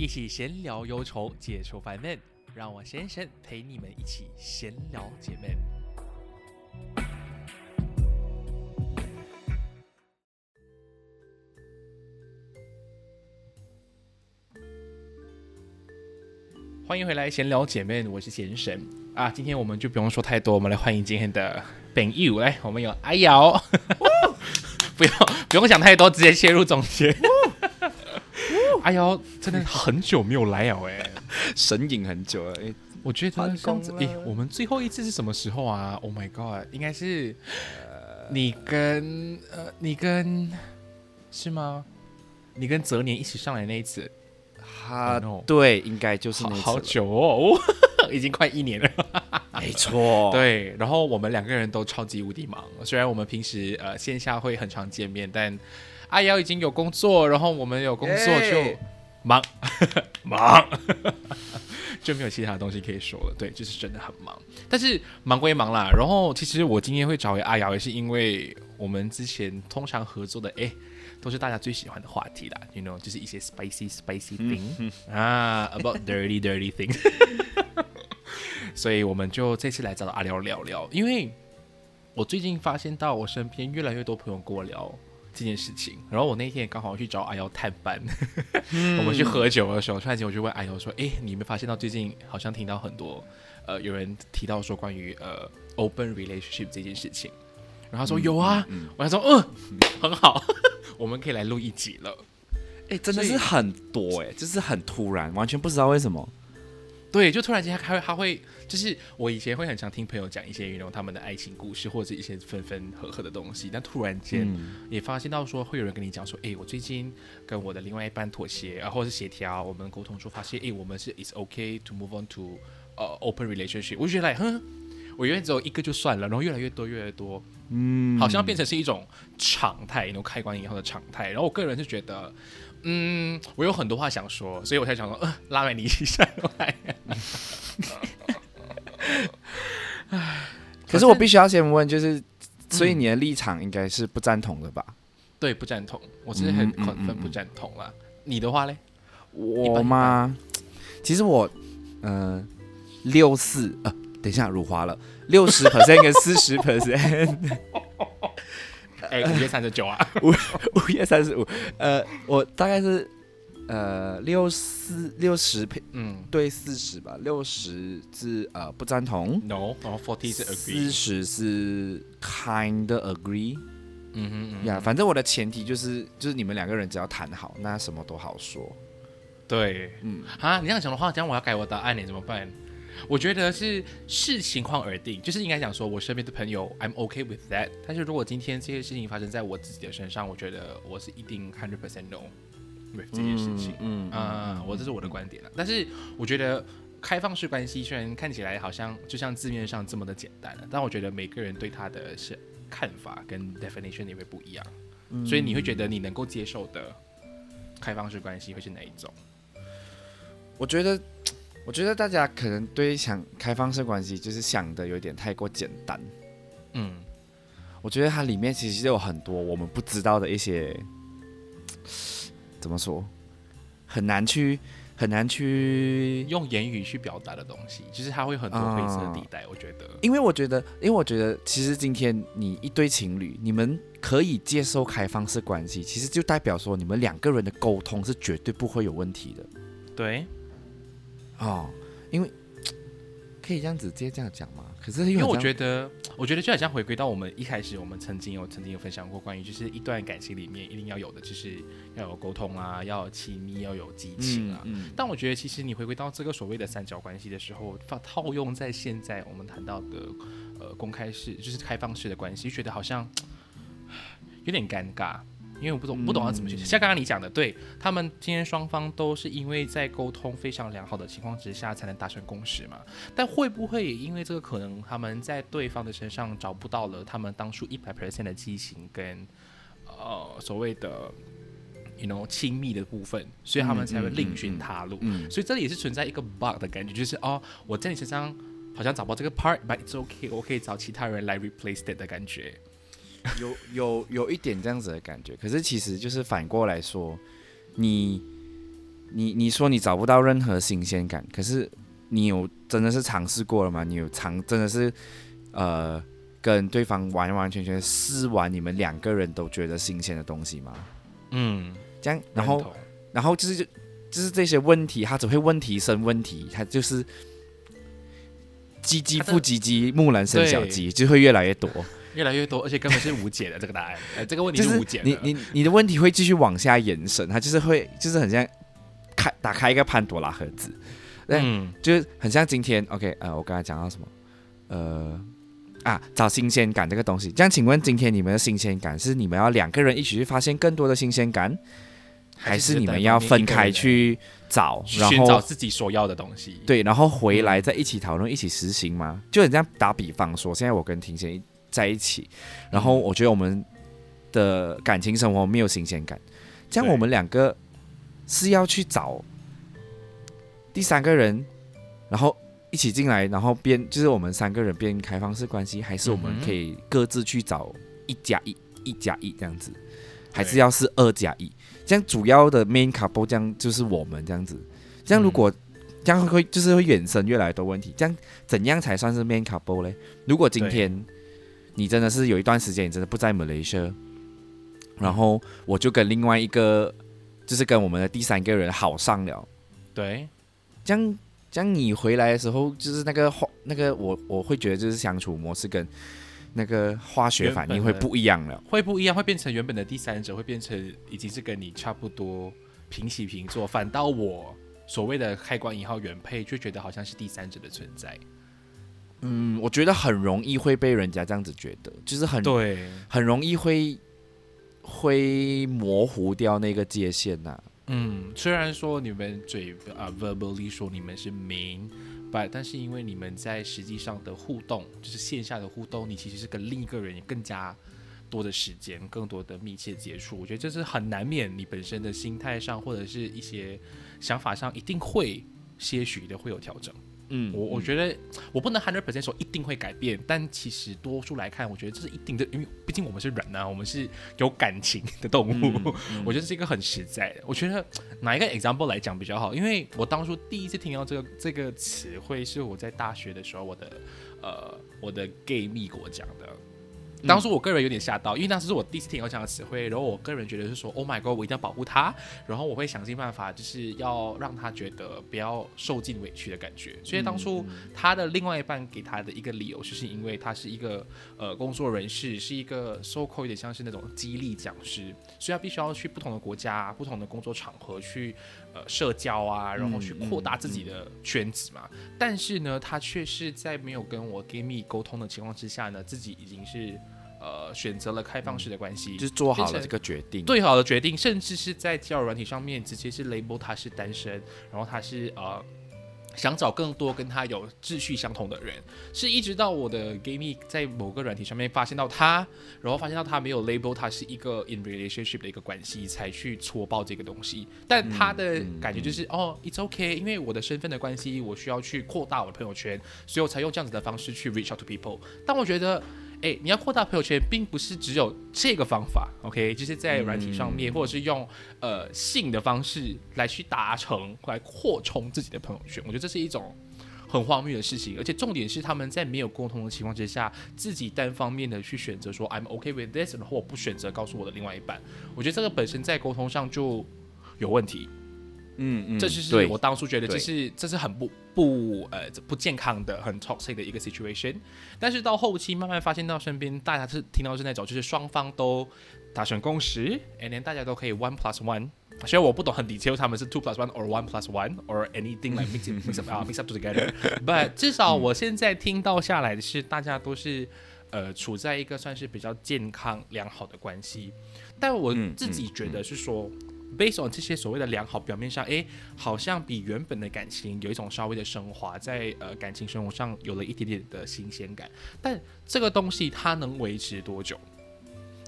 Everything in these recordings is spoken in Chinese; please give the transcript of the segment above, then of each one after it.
一起闲聊忧愁，解除烦闷，让我先生陪你们一起闲聊解闷。欢迎回来，闲聊姐妹，我是贤神啊。今天我们就不用说太多，我们来欢迎今天的本 you 来，我们有阿瑶，不用不用想太多，直接切入总结。阿瑶真的。很久没有来了，哎，神隐很久了。哎，我觉得换上次，工了，诶我们最后一次是什么时候啊？Oh my god，应该是你跟呃，你跟是吗？你跟泽年一起上来那一次，哈 Oh no 对，应该就是好那好久哦，已经快一年了。没错，，对，然后我们两个人都超级无敌忙，虽然我们平时呃线下会很常见面，但阿瑶已经有工作，然后我们有工作就耶忙忙，就没有其他的东西可以说了。对，就是真的很忙，但是忙归忙啦。然后其实我今天会找回阿瑶，也是因为我们之前通常合作的，哎。都是大家最喜欢的话题啦，you know，就是一些 spicy spicy thing、啊，about dirty dirty thing。所以我们就这次来找到阿廖聊聊，因为我最近发现到我身边越来越多朋友跟我聊这件事情，然后我那天也刚好去找阿瑶探班，我们去喝酒的时候，突然间我就问阿瑶说：“哎，你有没有发现到最近好像听到很多呃有人提到说关于呃 open relationship 这件事情？”然后他说：“有啊。我还说：“嗯，很好，我们可以来录一集了。”哎，真的是很多哎，就是很突然，完全不知道为什么。对，就突然间他会他会，就是我以前会很常听朋友讲一些运动他们的爱情故事或者是一些分分合合的东西，但突然间嗯，也发现到说会有人跟你讲说，哎，我最近跟我的另外一半妥协，啊，或者是协调，我们沟通说发现，哎，我们是 it's okay to move on to 呃 open relationship，我就觉得，哼，我原来只有一个就算了，然后越来越多越来越多，嗯，好像变成是一种常态，那种开关以后的常态。然后我个人是觉得，嗯，我有很多话想说，所以我才想说，呃，拉美尼一起上来。可是我必须要先问，就是，所以你的立场应该是不赞同的吧？对，不赞同，我是很嗯嗯 confirm 嗯嗯不赞同啦。你的话嘞？我吗？其实我，嗯，六四呃，等一下辱华了，六十 percent 跟四十 percent，哎，五月三十九啊，五五月三十五，呃，我大概是呃六四六十嗯。对四十吧，六十是呃不赞同，，no，然后 forty 是四 agree，四十是 kind agree 嗯哼嗯呀、哼，反正我的前提就是就是你们两个人只要谈好，那什么都好说。对，嗯，啊，你这样讲的话，这样我要改我答案，你怎么办？我觉得是视情况而定，就是应该讲说，我身边的朋友，I'm okay with that。但是如果今天这些事情发生在我自己的身上，我觉得我是一定 hundred percent no with 这件事情。嗯啊、我这是我的观点了。但是我觉得开放式关系虽然看起来好像就像字面上这么的简单了，但我觉得每个人对他的是看法跟 definition 也会不一样。所以你会觉得你能够接受的开放式关系会是哪一种？我觉得，我觉得大家可能对想开放式关系就是想的有点太过简单。嗯，我觉得它里面其实有很多我们不知道的一些，怎么说，很难去很难去。用言语去表达的东西，就是它会有很多灰色地带。我觉得，因为我觉得，因为我觉得，其实今天你一对情侣，你们可以接受开放式关系，其实就代表说你们两个人的沟通是绝对不会有问题的对，哦。因为 可以这样子直接这样讲吗？可是因因为我。觉得，我觉得就好像回归到我们一开始，我们曾经有曾经有分享过关于，就是一段感情里面一定要有的，就是要有沟通啊，要有亲密，要有激情啊。嗯但我觉得，其实你回归到这个所谓的三角关系的时候，套套用在现在我们谈到的呃公开式，就是开放式的关系，觉得好像 有点尴尬，因为我不懂不懂要怎么去。像刚刚你讲的，对他们今天双方都是因为在沟通非常良好的情况之下才能达成共识嘛？但会不会也因为这个可能，他们在对方的身上找不到了他们当初一百 percent 的激情跟呃所谓的 you know 亲密的部分，所以他们才会另寻他路。嗯所以这里也是存在一个 bug 的感觉，就是哦，我在你身上好像找不到这个 part，but it's okay，我可以找其他人来 replace it 的感觉。有有有一点这样子的感觉，可是其实就是反过来说，你你你说你找不到任何新鲜感，可是你有真的是尝试过了吗？你有尝真的是呃跟对方完完全全试完，你们两个人都觉得新鲜的东西吗？嗯，这样，然后然后就是就是这些问题，他只会问题生问题，他就是鸡鸡他的复鸡鸡，木兰生小鸡，就会越来越多。越来越多，而且根本是无解的这个答案，呃，这个问题是是无解的。你你你的问题会继续往下延伸，它就是会就是很像开打开一个潘多拉盒子，嗯，就是很像今天 OK 呃，我刚才讲到什么？呃啊找新鲜感这个东西，这样请问今天你们的新鲜感是你们要两个人一起去发现更多的新鲜感，还是你们要分开去找，然寻找自己所要的东西？，对，然后回来再一起讨论、一起实行吗？就很像打比方说，现在我跟庭贤在一起，然后我觉得我们的感情生活没有新鲜感，这样我们两个是要去找第三个人，然后一起进来，然后变就是我们三个人变开放式关系，还是我们可以各自去找一加一、一加一这样子，还是要是二加一？这样主要的 main couple 这样就是我们这样子，这样如嗯果、这样会就是会衍生越来越多问题。这样怎样才算是 main couple 嘞？如果今天你真的是有一段时间你真的不在马来西亚，然后我就跟另外一个就是跟我们的第三个人好上了，对，这样这样你回来的时候就是那个化那个我我会觉得就是相处模式跟那个化学反应会不一样了。会不一样，会变成原本的第三者，会变成已经是跟你差不多平起平坐，反倒我所谓的开关引号原配，就觉得好像是第三者的存在。嗯，我觉得很容易会被人家这样子觉得，就是很对，很容易会会模糊掉那个界限呐、嗯，虽然说你们嘴啊、verbally 说你们是 main。but 但是因为你们在实际上的互动，就是线下的互动，你其实是跟另一个人更加多的时间、更多的密切接触。我觉得这是很难免你本身的心态上或者是一些想法上，一定会些许的会有调整。嗯我我觉得我不能 hundred percent 说一定会改变，但其实多数来看，我觉得这是一定的，因为毕竟我们是人啊，我们是有感情的动物，我觉得是一个很实在的。我觉得拿一个 example 来讲比较好，因为我当初第一次听到这个这个词汇是我在大学的时候，我的呃我的 gay 蜜给我讲的。当初我个人有点吓到，因为当时是我第一次听到这样的词汇，然后我个人觉得是说，Oh my god，我一定要保护他，然后我会想尽办法，就是要让他觉得不要受尽委屈的感觉。所以当初他的另外一半给他的一个理由，就是因为他是一个呃工作人士，是一个 so called 有点像是那种激励讲师，所以他必须要去不同的国家、不同的工作场合去呃社交啊，然后去扩大自己的圈子嘛。但是呢，他却是在没有跟我 gay 蜜沟通的情况之下呢，自己已经是呃选择了开放式的关系，就是做好了这个决定。最好的决定，甚至是在交友软体上面直接是 label 他是单身，然后他是呃想找更多跟他有志趣相同的人，是一直到我的 gay 蜜在某个软体上面发现到他，然后发现到他没有 label 他是一个 in relationship 的一个关系，才去戳爆这个东西。但他的感觉就是、哦，it's okay，因为我的身份的关系，我需要去扩大我的朋友圈，所以我才用这样子的方式去 reach out to people。但我觉得。哎，你要扩大朋友圈，并不是只有这个方法，OK？就是在软体上面，或者是用呃性的方式来去达成，来扩充自己的朋友圈。我觉得这是一种很荒谬的事情，而且重点是他们在没有沟通的情况之下，自己单方面的去选择说 I'm okay with this，然后我不选择告诉我的另外一半。我觉得这个本身在沟通上就有问题。嗯嗯这就是我当初觉得这是这是很不不呃不健康的、很 toxic 的一个 situation。但是到后期慢慢发现到身边大家是听到是那种就是双方都达成共识，and then 大家都可以 one plus one。虽然我不懂很 detail 他们是 two plus one or one plus one or anything like mix it mix up 啊 mix up together，but 至少我现在听到下来的是大家都是呃处在一个算是比较健康良好的关系。但我嗯自己觉得是说。Based on 这些所谓的良好，表面上，诶，好像比原本的感情有一种稍微的升华，在呃感情生活上有了一点点的新鲜感。但这个东西它能维持多久？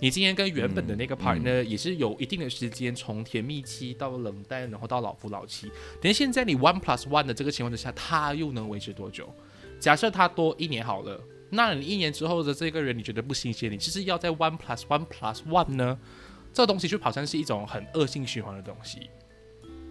你今天跟原本的那个 partner 也是有一定的时间，从甜蜜期到冷淡，然后到老夫老妻。等现在你 one plus one 的这个情况之下，他又能维持多久？假设他多一年好了，那你一年之后的这个人你觉得不新鲜，你其实要在 one plus one plus one 呢？这个东西就好像是一种很恶性循环的东西。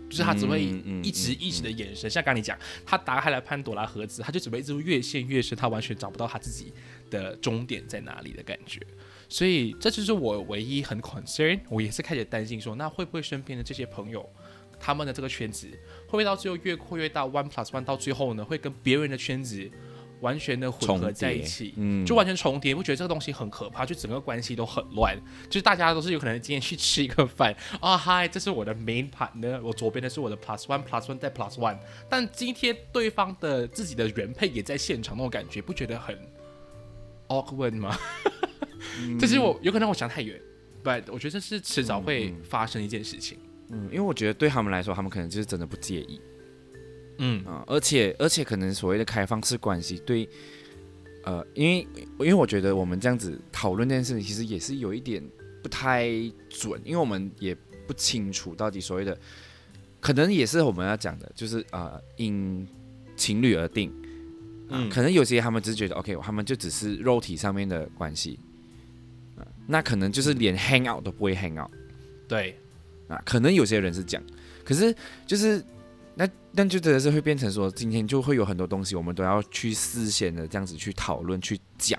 就是他只会一直一直的眼神，像刚刚你讲，他打开了潘多拉盒子，他就只会一直越陷越深，他完全找不到他自己的终点在哪里的感觉。所以这就是我唯一很 concern，我也是开始担心说，那会不会身边的这些朋友，他们的这个圈子，会不会到最后越扩越大，one plus one 到最后呢，会跟别人的圈子完全的混合在一起？嗯，就完全重叠，不觉得这个东西很可怕？就整个关系都很乱，就是大家都是有可能今天去吃一个饭 啊，嗨，这是我的 main partner，我左边的是我的 plus one plus one 再 plus one，但今天对方的自己的原配也在现场，那种感觉不觉得很 awkward 吗？这是我有可能我想太远，but 我觉得这是迟早会发生一件事情。嗯，因为我觉得对他们来说，他们可能就是真的不介意嗯啊、而且而且可能所谓的开放式关系对，呃，因为因为我觉得我们这样子讨论这件事情，其实也是有一点不太准，因为我们也不清楚到底所谓的，可能也是我们要讲的，就是呃，因情侣而定。嗯可能有些他们只是觉得 OK，他们就只是肉体上面的关系，啊那可能就是连 hang out 都不会 hang out 对，啊。可能有些人是这样，可是就是那那就真的是会变成说，今天就会有很多东西我们都要去事先的这样子去讨论去讲，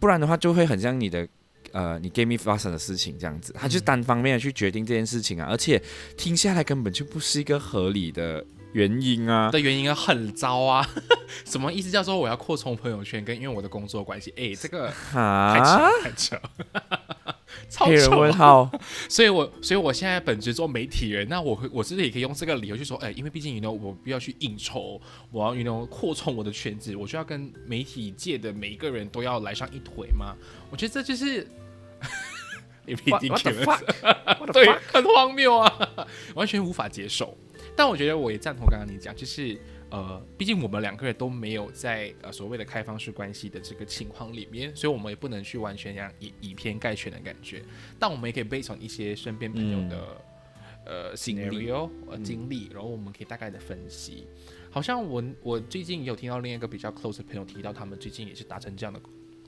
不然的话就会很像你的。呃，你 game 发生的事情这样子，他就单方面的去决定这件事情啊，而且听下来根本就不是一个合理的原因啊。的原因啊很糟啊，什么意思？叫做我要扩充朋友圈，跟因为我的工作关系，哎，这个太啊，扯太扯，超黑人问号，所以我，所以我现在本职做媒体人，那我会我是不是也可以用这个理由去说，哎、因为毕竟 you know 我不要去应酬，我要 you know 扩充我的圈子，我就要跟媒体界的每一个人都要来上一腿嘛？我觉得这就是。你必 What- 定觉得对很荒谬啊，完全无法接受。但我觉得我也赞同刚刚你讲，就是呃，毕竟我们两个人都没有在呃所谓的开放式关系的这个情况里面，所以我们也不能去完全这样以以偏概全的感觉。但我们也可以背从一些身边朋友的、呃经历呃经历，然后我们可以大概的分析。好像我我最近也有听到另一个比较 close 的朋友提到，他们最近也是达成这样的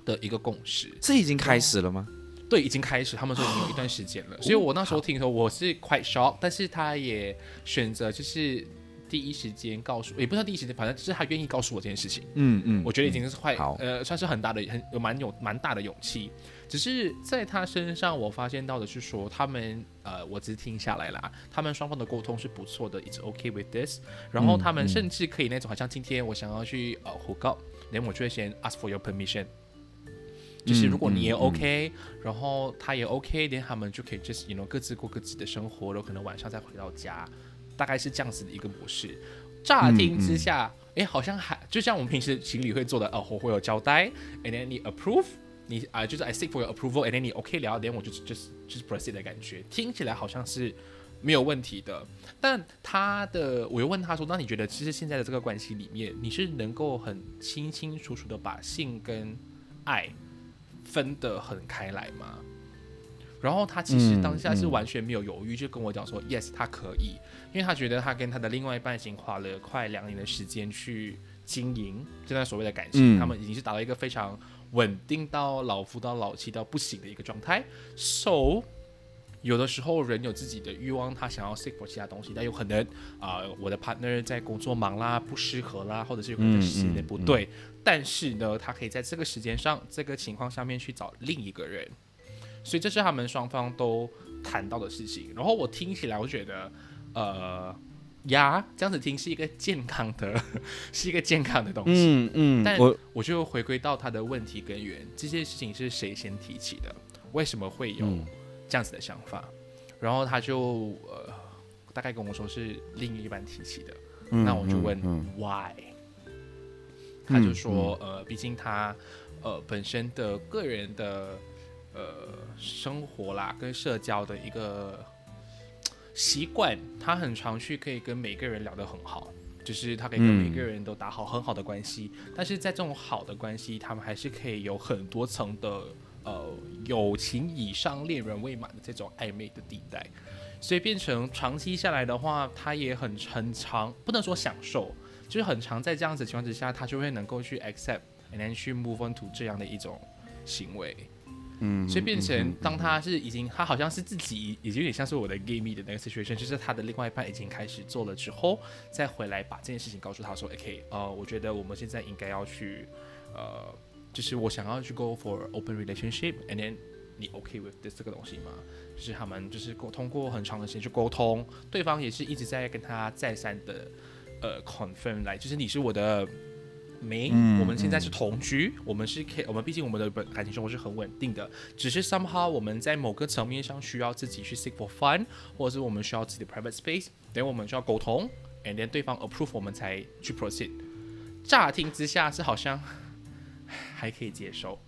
的一个共识。是已经开始了吗？对，已经开始，他们说已经有一段时间了，所以我那时候听的时候我是 quite shock，但是他也选择就是第一时间告诉，也不是第一时间，反正就是他愿意告诉我这件事情，嗯嗯我觉得已经是快好。呃算是很大的很有蛮有蛮大的勇气，只是在他身上我发现到的是说他们呃我只是听下来啦，他们双方的沟通是不错的，it's okay with this，然后他们嗯甚至可以那种好像今天我想要去呃胡告，连我就会先 ask for your permission。就是如果你也嗯嗯 OK，、然后他也 OK，连他们就可以 just you know 各自过各自的生活，然后可能晚上再回到家，大概是这样子的一个模式。乍听之下，哎、好像还就像我们平时情侣会做的，哦，我会有交代，and then 你 approve，你啊、就是 I seek for your approval，and then 你 OK 聊，连我就就是就是 proceed 的感觉，听起来好像是没有问题的。但他的，我又问他说，那你觉得其实现在的这个关系里面，你是能够很清清楚楚的把性跟爱分得很开来吗？然后他其实嗯当下是嗯完全没有犹豫，就跟我讲说、yes，他可以，因为他觉得他跟他的另外一半已经花了快两年的时间去经营这段所谓的感情，嗯。他们已经是达到一个非常稳定到老夫到老妻到不行的一个状态。So 有的时候人有自己的欲望，他想要 seek for 其他东西，但有可能啊、我的 partner 在工作忙啦，不适合啦，或者是有可能时间不对，但是呢，他可以在这个时间上、这个情况下面去找另一个人，所以这是他们双方都谈到的事情。然后我听起来，我觉得，呃，呀，这样子听是一个健康的，是一个健康的东西。嗯嗯但我我就回归到他的问题根源，这件事情是谁先提起的？为什么会有嗯这样子的想法？然后他就呃，大概跟我说是另一半提起的。嗯那我就问嗯 why，他就说呃，毕竟他呃本身的个人的呃生活啦，跟社交的一个习惯，他很常去可以跟每个人聊得很好。就是他可以跟每个人都打好很好的关系，但是在这种好的关系，他们还是可以有很多层的呃友情以上、恋人未满的这种暧昧的地带，所以变成长期下来的话，他也很很长，不能说享受，就是很长在这样子的情况之下，他就会能够去 accept and then 去 move on to 这样的一种行为。嗯，所以变成嗯当他是已经他好像是自己已经有点像是我的 gay me 的那个 situation，就是他的另外一半已经开始做了之后，再回来把这件事情告诉他说，OK，呃，我觉得我们现在应该要去，呃，就是我想要去 go for open relationship，and then 你 OK with this 这个东西吗？就是他们就是沟通过很长的时间去沟通，对方也是一直在跟他再三的呃 confirm 来，就是你是我的。没，嗯我们现在是同居，我们是可以，我们毕竟我们的本感情生活是很稳定的，只是 somehow 我们在某个层面上需要自己去 seek for fun，或者是我们需要自己的 private space，等我们需要沟通，and then 对方 approve 我们才去 proceed。乍听之下是好像 还可以接受，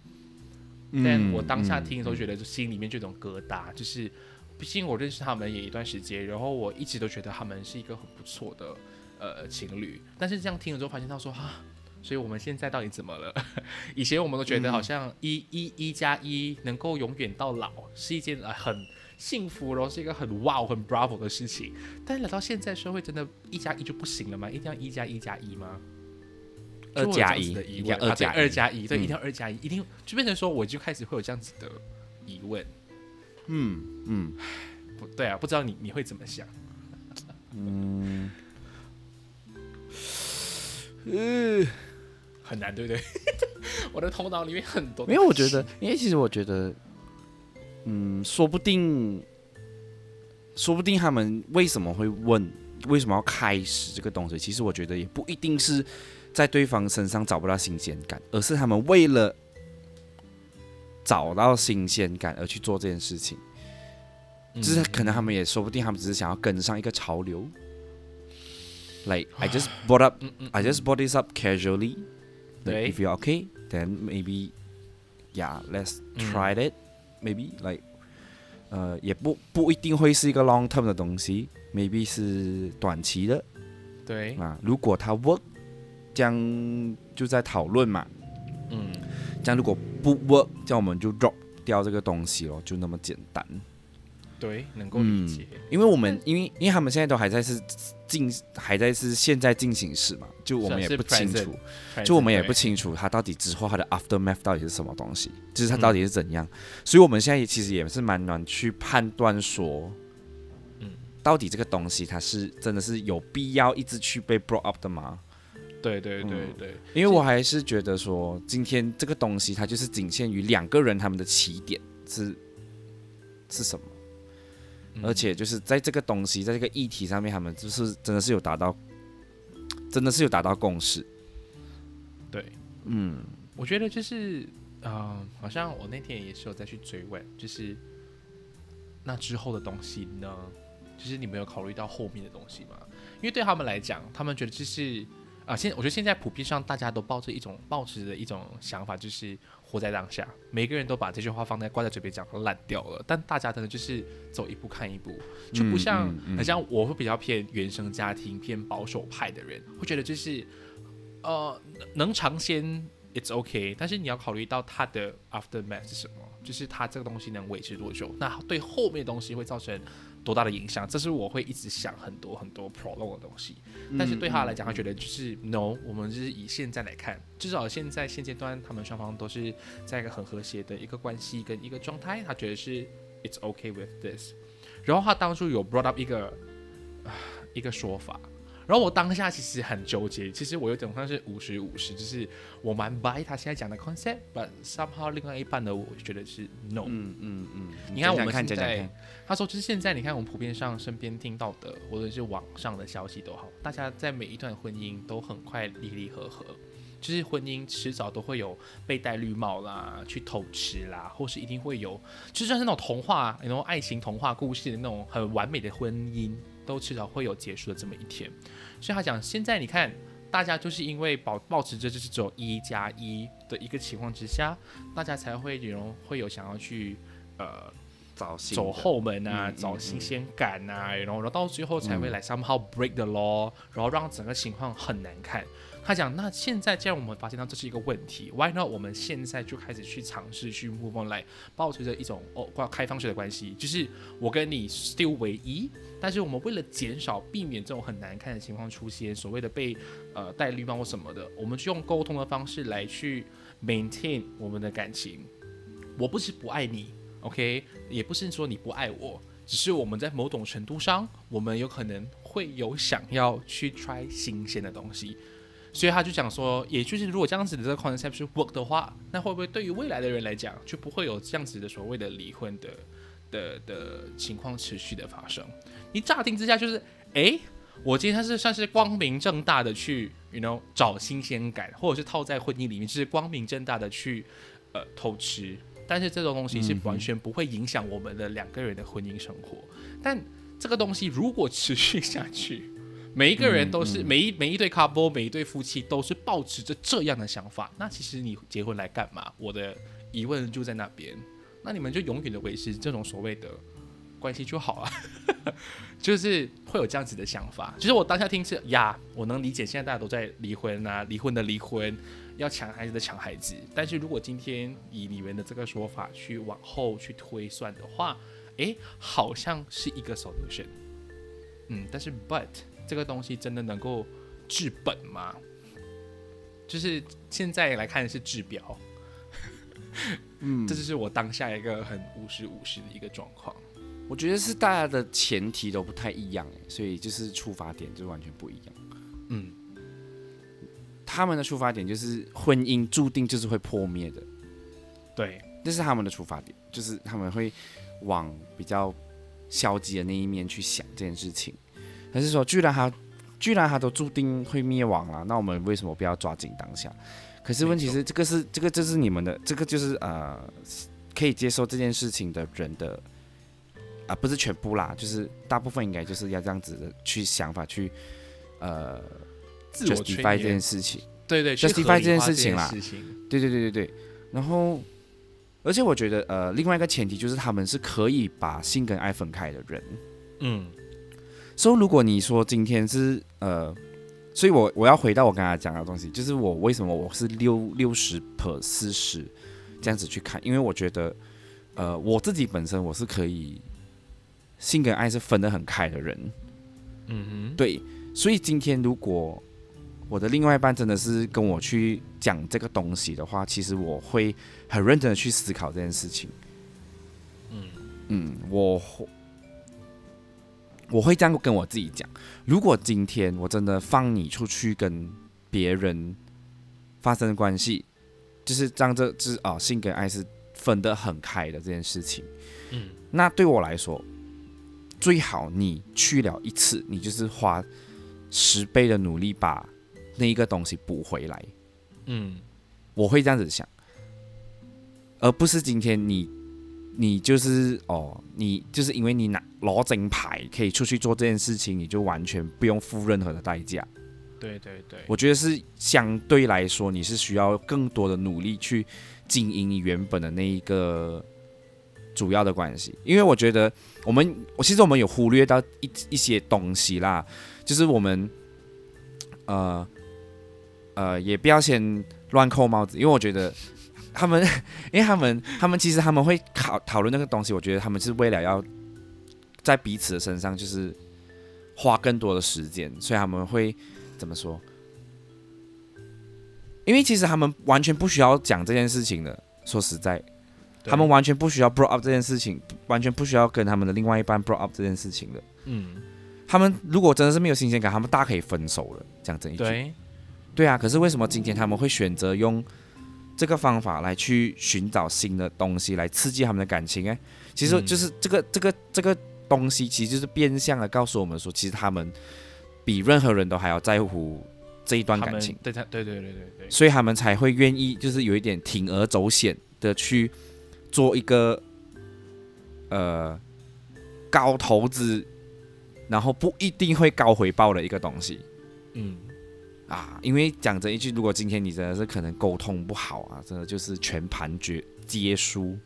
但我当下听的时候觉得就心里面就有种疙瘩，就是毕竟我认识他们也一段时间，然后我一直都觉得他们是一个很不错的呃情侣，但是这样听了之后发现他说啊。所以我们现在到底怎么了？以前我们都觉得好像一一一加一能够永远到老是一件呃很幸福，然后是一个很哇很 bravo 的事情。但是来到现在社会，真的，一加一就不行了吗？一定要一加一加一吗？二加一的疑一加二加一，对，嗯一定要二加一，一定就变成说，我就开始会有这样子的疑问。嗯嗯不对啊，不知道你你会怎么想？嗯，呃，很难，对不对？我的头脑里面很多，没有，我觉得，因为其实我觉得，嗯，说不定，说不定他们为什么会问，为什么要开始这个东西？其实我觉得也不一定是在对方身上找不到新鲜感，而是他们为了找到新鲜感而去做这件事情。嗯就是可能他们也说不定，他们只是想要跟上一个潮流。Like I just brought up, I just brought this up casually. 对 Like if you're okay, then maybe, yeah, let's 嗯 try it. Maybe like, 呃，也不不一定会是一个 long term 的东西，maybe 是短期的对，啊。如果它 work，这样就在讨论嘛。嗯，这样如果不 work，这样我们就 drop 掉这个东西咯，就那么简单。对，能够理解。因为我们因为因为他们现在都还在是进还在是现在进行时嘛，就我们也不清楚，就我们也不清楚他到底之后他的 aftermath 到底是什么东西，就是他到底是怎样，所以我们现在也其实也是蛮难去判断说，嗯。到底这个东西它是真的是有必要一直去被 brought up 的吗？对对对嗯。对，因为我还是觉得说，今天这个东西它就是仅限于两个人他们的起点是是什么。嗯而且就是在这个东西，在这个议题上面，他们就是真的是有达到，真的是有达到共识。对，嗯，我觉得就是，呃，好像我那天也是有再去追问，就是那之后的东西呢，就是你们有考虑到后面的东西吗？因为对他们来讲，他们觉得就是啊，现我觉得现在普遍上大家都抱着一种抱持的一种想法，就是活在当下，每个人都把这句话放在挂在嘴边讲烂掉了，但大家真的就是走一步看一步，就不像嗯嗯。嗯很像我会比较偏原生家庭、偏保守派的人，会觉得就是呃能尝鲜 it's okay，但是你要考虑到它的 aftermath 是什么，就是它这个东西能维持多久，那对后面的东西会造成多大的影响，这是我会一直想很多很多 prolong 的东西。但是对他来讲，他觉得就是 no，我们就是以现在来看，至少现在现阶段，他们双方都是在一个很和谐的一个关系跟一个状态，他觉得是 it's okay with this。然后他当初有 brought up 一个啊一个说法，然后我当下其实很纠结，其实我有点像是五十五十，就是我蛮 buy 他现在讲的 concept，but somehow 另外一半的我觉得是 no。嗯嗯嗯，你看我们现在他说，就是现在你看我们普遍上身边听到的，或者是网上的消息都好，大家在每一段婚姻都很快离离合合，就是婚姻迟早都会有被戴绿帽啦，去偷吃啦，或是一定会有，就算是那种童话，那种爱情童话故事的那种很完美的婚姻，都迟早会有结束的这么一天。所以他讲，现在你看。大家就是因为保保持着就是只有一加一的一个情况之下，大家才会有会有想要去呃走后门啊，嗯找新鲜感啊，然后然后到最后才会来 somehow break the law，然后让整个情况很难看。他讲，那现在既然我们发现到这是一个问题，why not 我们现在就开始去尝试去 move on 来保持着一种哦挂开放式的关系，就是我跟你 still 唯一，但是我们为了减少避免这种很难看的情况出现，所谓的被呃戴绿帽或什么的，我们就用沟通的方式来去 maintain 我们的感情。我不是不爱你，OK，也不是说你不爱我，只是我们在某种程度上，我们有可能会有想要去 try 新鲜的东西。所以他就讲说，也就是如果这样子的这个 concept 是 work 的话，那会不会对于未来的人来讲，就不会有这样子的所谓的离婚的的的情况持续的发生？你乍听之下就是，哎，我今天他是算是光明正大的去，you know，找新鲜感，或者是套在婚姻里面，就是光明正大的去，呃，偷吃。但是这种东西是完全不会影响我们的两个人的婚姻生活。但这个东西如果持续下去，每一个人都是每一每一对 couple，每一对夫妻都是保持着这样的想法，那其实你结婚来干嘛？我的疑问就在那边。那你们就永远的维持这种所谓的。关系就好了，就是会有这样子的想法。其实我当下听是呀，我能理解现在大家都在离婚啊，离婚的离婚，要抢孩子的抢孩子。但是如果今天以你们的这个说法去往后去推算的话，诶，好像是一个 solution。嗯，但是 but 这个东西真的能够治本吗？就是现在来看是治标。嗯，这就是我当下一个很五十五十的一个状况。我觉得是大家的前提都不太一样，所以就是出发点就完全不一样。嗯，他们的出发点就是婚姻注定就是会破灭的，对，这是他们的出发点，就是他们会往比较消极的那一面去想这件事情。还是说，居然他，居然他都注定会灭亡了，那我们为什么不要抓紧当下？可是问题是，这个是这个这是你们的，这个就是呃，可以接受这件事情的人的。啊，不是全部啦，就是大部分应该就是要这样子的去想法去，呃，justify 这件事情，对对，justify 这件事情啦，对对对对对。然后，而且我觉得，呃，另外一个前提就是他们是可以把性跟爱分开的人，嗯。所以如果你说今天是呃，所以我我要回到我刚才讲的东西，就是我为什么我是六六十 per 四十这样子去看，因为我觉得，呃，我自己本身我是可以。性跟爱是分得很开的人，嗯哼，对，所以今天如果我的另外一半真的是跟我去讲这个东西的话，其实我会很认真的去思考这件事情。嗯嗯，我我会这样跟我自己讲：如果今天我真的放你出去跟别人发生关系，就是让这就是啊性跟爱是分得很开的这件事情，嗯，那对我来说。最好你去了一次，你就是花十倍的努力把那一个东西补回来。嗯，我会这样子想，而不是今天你你就是哦，你就是因为你拿攞正牌可以出去做这件事情，你就完全不用付任何的代价。对对对，我觉得是相对来说，你是需要更多的努力去经营你原本的那一个。主要的关系，因为我觉得我们，我其实我们有忽略到一一些东西啦，就是我们，呃，呃，也不要先乱扣帽子，因为我觉得他们，因为他们，他们其实他们会讨讨论那个东西，我觉得他们是为了要在彼此的身上就是花更多的时间，所以他们会怎么说？因为其实他们完全不需要讲这件事情的，说实在。他们完全不需要 brought up 这件事情，完全不需要跟他们的另外一半 brought up 这件事情的。嗯，他们如果真的是没有新鲜感，他们大可以分手了。讲这一句，对，对啊。可是为什么今天他们会选择用这个方法来去寻找新的东西来刺激他们的感情？哎，其实就是这个这个这个东西，其实就是变相的告诉我们说，其实他们比任何人都还要在乎这一段感情。对，他，对对对对对，所以他们才会愿意，就是有一点铤而走险的去。做一个呃高投资，然后不一定会高回报的一个东西，嗯啊，因为讲这一句，如果今天你真的是可能沟通不好啊，真的就是全盘决皆输，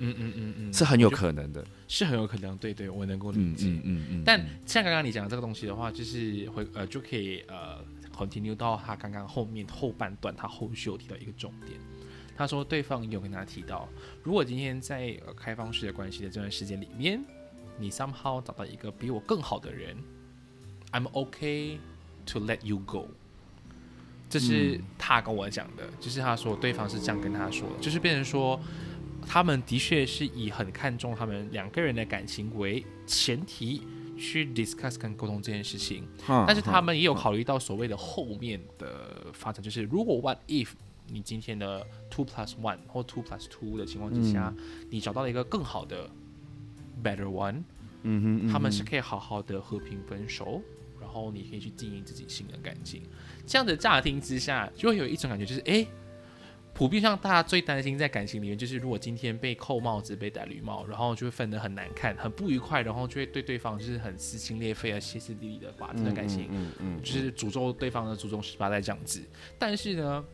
嗯嗯嗯嗯，是很有可能的，是很有可能，对对，我能够理解，嗯嗯嗯。但像刚刚你讲的这个东西的话，就是会呃就可以呃 continue 到他刚刚后面后半段，他后续有提到一个重点。他说，对方有跟他提到，如果今天在呃开放式的关系的这段时间里面，你 somehow 找到一个比我更好的人，I'm okay to let you go。这是他跟我讲的，就是他说对方是这样跟他说，就是变成说，他们的确是以很看重他们两个人的感情为前提去 discuss 跟沟通这件事情，嗯但是他们也有考虑到所谓的后面的发展，就是如果 what if 你今天的 two plus one 或 two plus two 的情况之下，你找到了一个更好的 better one，嗯哼，他们是可以好好的和平分手，然后你可以去经营自己新的感情。这样的乍听之下，就会有一种感觉，就是诶，普遍上大家最担心在感情里面，就是如果今天被扣帽子、被戴绿帽，然后就会分得很难看、很不愉快，然后就会对对方就是很撕心裂肺、啊、歇斯底里的把这段感情，嗯嗯就是诅咒对方的祖宗十八代这样子。但是呢，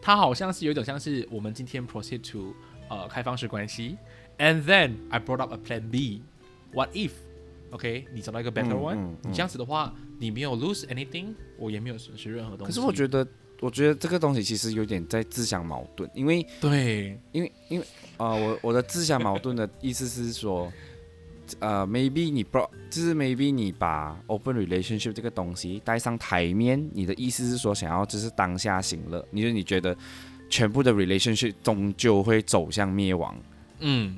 他好像是有一种像是我们今天 proceed to 呃开放式关系，and then I brought up a plan B。What if OK，你找到一个 better 嗯 one，、嗯嗯你这样子的话，你没有 lose anything，我也没有损失任何东西。可是我觉得，我觉得这个东西其实有点在自相矛盾，因为对，因为因为啊、呃我我的自相矛盾的意思是说，呃，maybe 你 brought 就是 maybe 你把 open relationship 这个东西带上台面，你的意思是说想要就是当下行乐，你就你觉得全部的 relationship 终究会走向灭亡。嗯，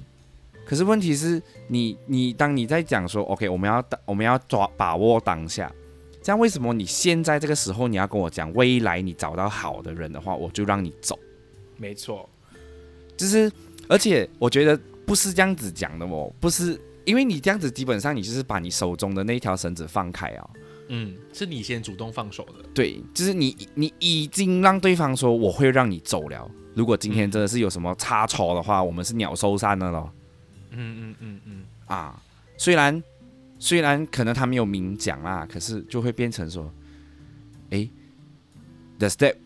可是问题是你你当你在讲说 OK，我们要我们要抓把握当下，这样为什么你现在这个时候你要跟我讲未来你找到好的人的话，我就让你走？没错，就是，而且我觉得不是这样子讲的哦，不是因为你这样子，基本上你就是把你手中的那条绳子放开啊。嗯，是你先主动放手的。对，就是你你已经让对方说我会让你走了。如果今天真的是有什么差错的话，我们是鸟兽散了咯。嗯嗯嗯嗯，啊。虽然虽然可能他没有明讲啦，可是就会变成说，诶，Does that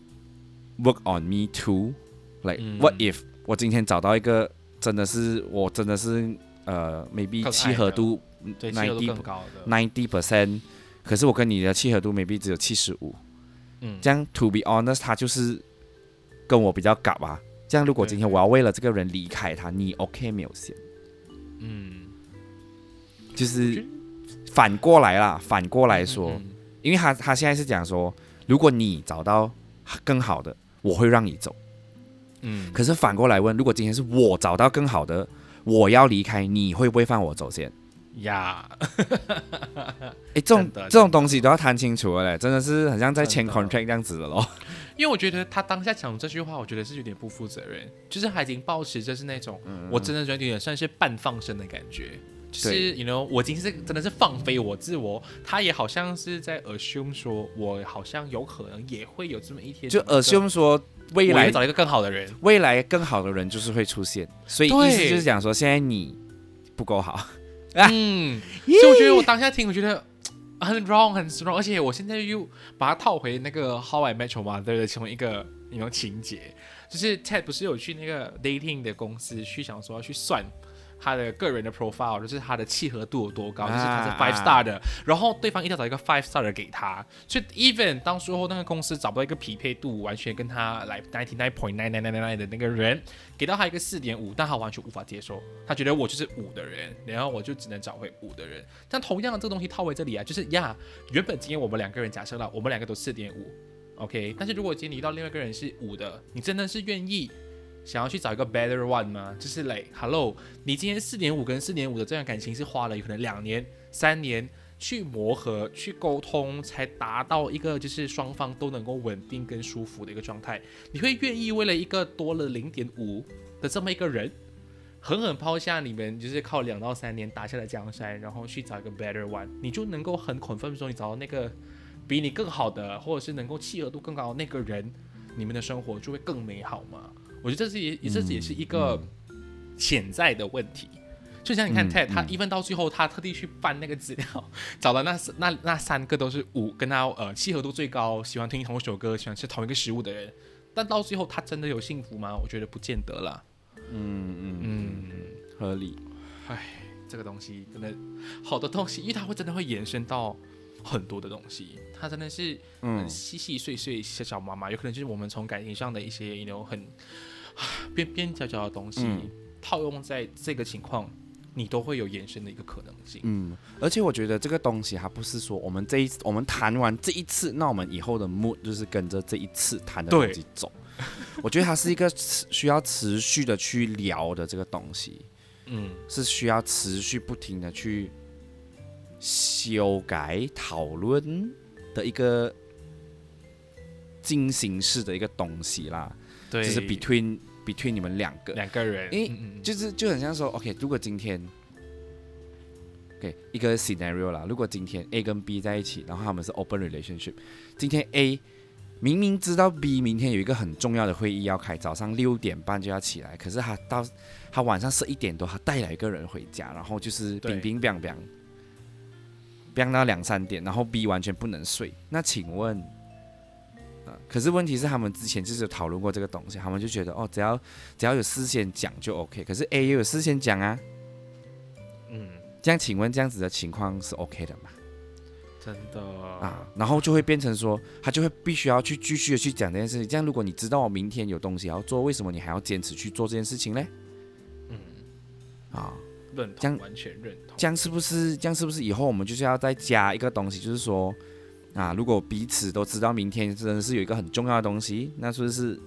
work on me too。Like、嗯 what if 我今天找到一个真的是我真的是呃 maybe 契合度对，契合度 ninety 更高的。ninety percent，可是我跟你的契合度 maybe 只有七十五，嗯，这样 to be honest，他就是跟我比较尬吧。这样如果今天我要为了这个人离开他，你 OK 没有先？嗯，就是反过来啦，反过来说，嗯因为他他现在是讲说，如果你找到更好的，我会让你走。嗯，可是反过来问，如果今天是我找到更好的，我要离开，你会不会放我走先？呀，哎，这种这种东西都要谈清楚了嘞，真的是很像在签 contract 这样子的咯。因为我觉得他当下讲这句话，我觉得是有点不负责任，就是他已经保持着是那种，我真的觉得有点算是半放生的感觉。就是对，you know，我今天是真的是放飞我自我，他也好像是在 assume 说，我好像有可能也会有这么一天，就 assume 说未来找一个更好的人，未来更好的人就是会出现，所以意思就是讲说，现在你不够好。啊嗯，所以我觉得我当下听，我觉得很 strong，很 strong，而且我现在又把它套回那个《How I Met Your Mother》的其中一个那种情节，就是 Ted 不是有去那个 dating 的公司去想说要去算。他的个人的 profile 就是他的契合度有多高，就是他是啊 five star 的，然后对方一定要找一个 five star 的给他，所以 even 当时候那个公司找不到一个匹配度完全跟他来 ninety nine point nine nine nine nine 的那个人，给到他一个四点五，但他完全无法接受，他觉得我就是五的人，然后我就只能找回五的人。但同样的这个东西套回这里啊，就是呀，原本今天我们两个人假设了我们两个都四点五，OK，但是如果今天你遇到另外一个人是五的，你真的是愿意想要去找一个 better one 吗？就是 like hello，你今天四点五跟四点五的这段感情是花了有可能两年、三年。去磨合、去沟通，才达到一个就是双方都能够稳定跟舒服的一个状态。你会愿意为了一个多了零点五的这么一个人，狠狠抛下你们就是靠两到三年打下的江山，然后去找一个 better one，你就能够很 confirm 说你找到那个比你更好的，或者是能够契合度更高的那个人，你们的生活就会更美好吗？我觉得这是也这也是一个潜在的问题。就像你看嗯 Ted，、他嗯 even 到最后，他特地去翻那个资料，找了那那那三个都是五跟他呃契合度最高，喜欢听同一首歌，喜欢吃同一个食物的人。但到最后，他真的有幸福吗？我觉得不见得了。嗯嗯，嗯，合理。唉这个东西真的好多东西，因为它会真的会延伸到很多的东西，它真的是嗯很细细碎碎、小小麻麻，有可能就是我们从感情上的一些有很啊边边角角的东西、嗯套用在这个情况，你都会有延伸的一个可能性。嗯，而且我觉得这个东西还不是说我们这一我们谈完这一次，那我们以后的 mood 就是跟着这一次谈的东西走。我觉得它是一个持需要持续的去聊的这个东西，嗯，是需要持续不停的去修改讨论的一个进行式的一个东西啦，对，就是 between between 你们两个，两个人，因为就是就很像说，OK，如果今天，OK 一个 scenario 啦，如果今天 A 跟 B 在一起，然后他们是 open relationship，今天 A 明明知道 B 明天有一个很重要的会议要开，早上六点半就要起来，可是他到他晚上十一点多，他带了一个人回家，然后就是对。冰冰冰冰，冰到两三点，然后 B 完全不能睡。那请问，啊，可是问题是他们之前就是有讨论过这个东西，他们就觉得哦，只要只要有事先讲就 OK。可是 A 也有事先讲啊，嗯，这样请问这样子的情况是 OK 的吗？真的啊，然后就会变成说，他就会必须要去继续的去讲这件事情。这样，如果你知道我明天有东西要做，为什么你还要坚持去做这件事情呢？嗯，啊，认这样同，完全认同，这样是不是？这样是不是以后我们就是要再加一个东西，就是说，啊，如果彼此都知道明天真的是有一个很重要的东西，那是不是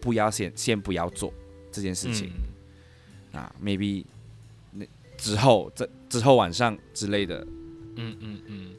不要先先不要做这件事情、嗯啊？maybe 那之后这之后晚上之类的，嗯嗯嗯，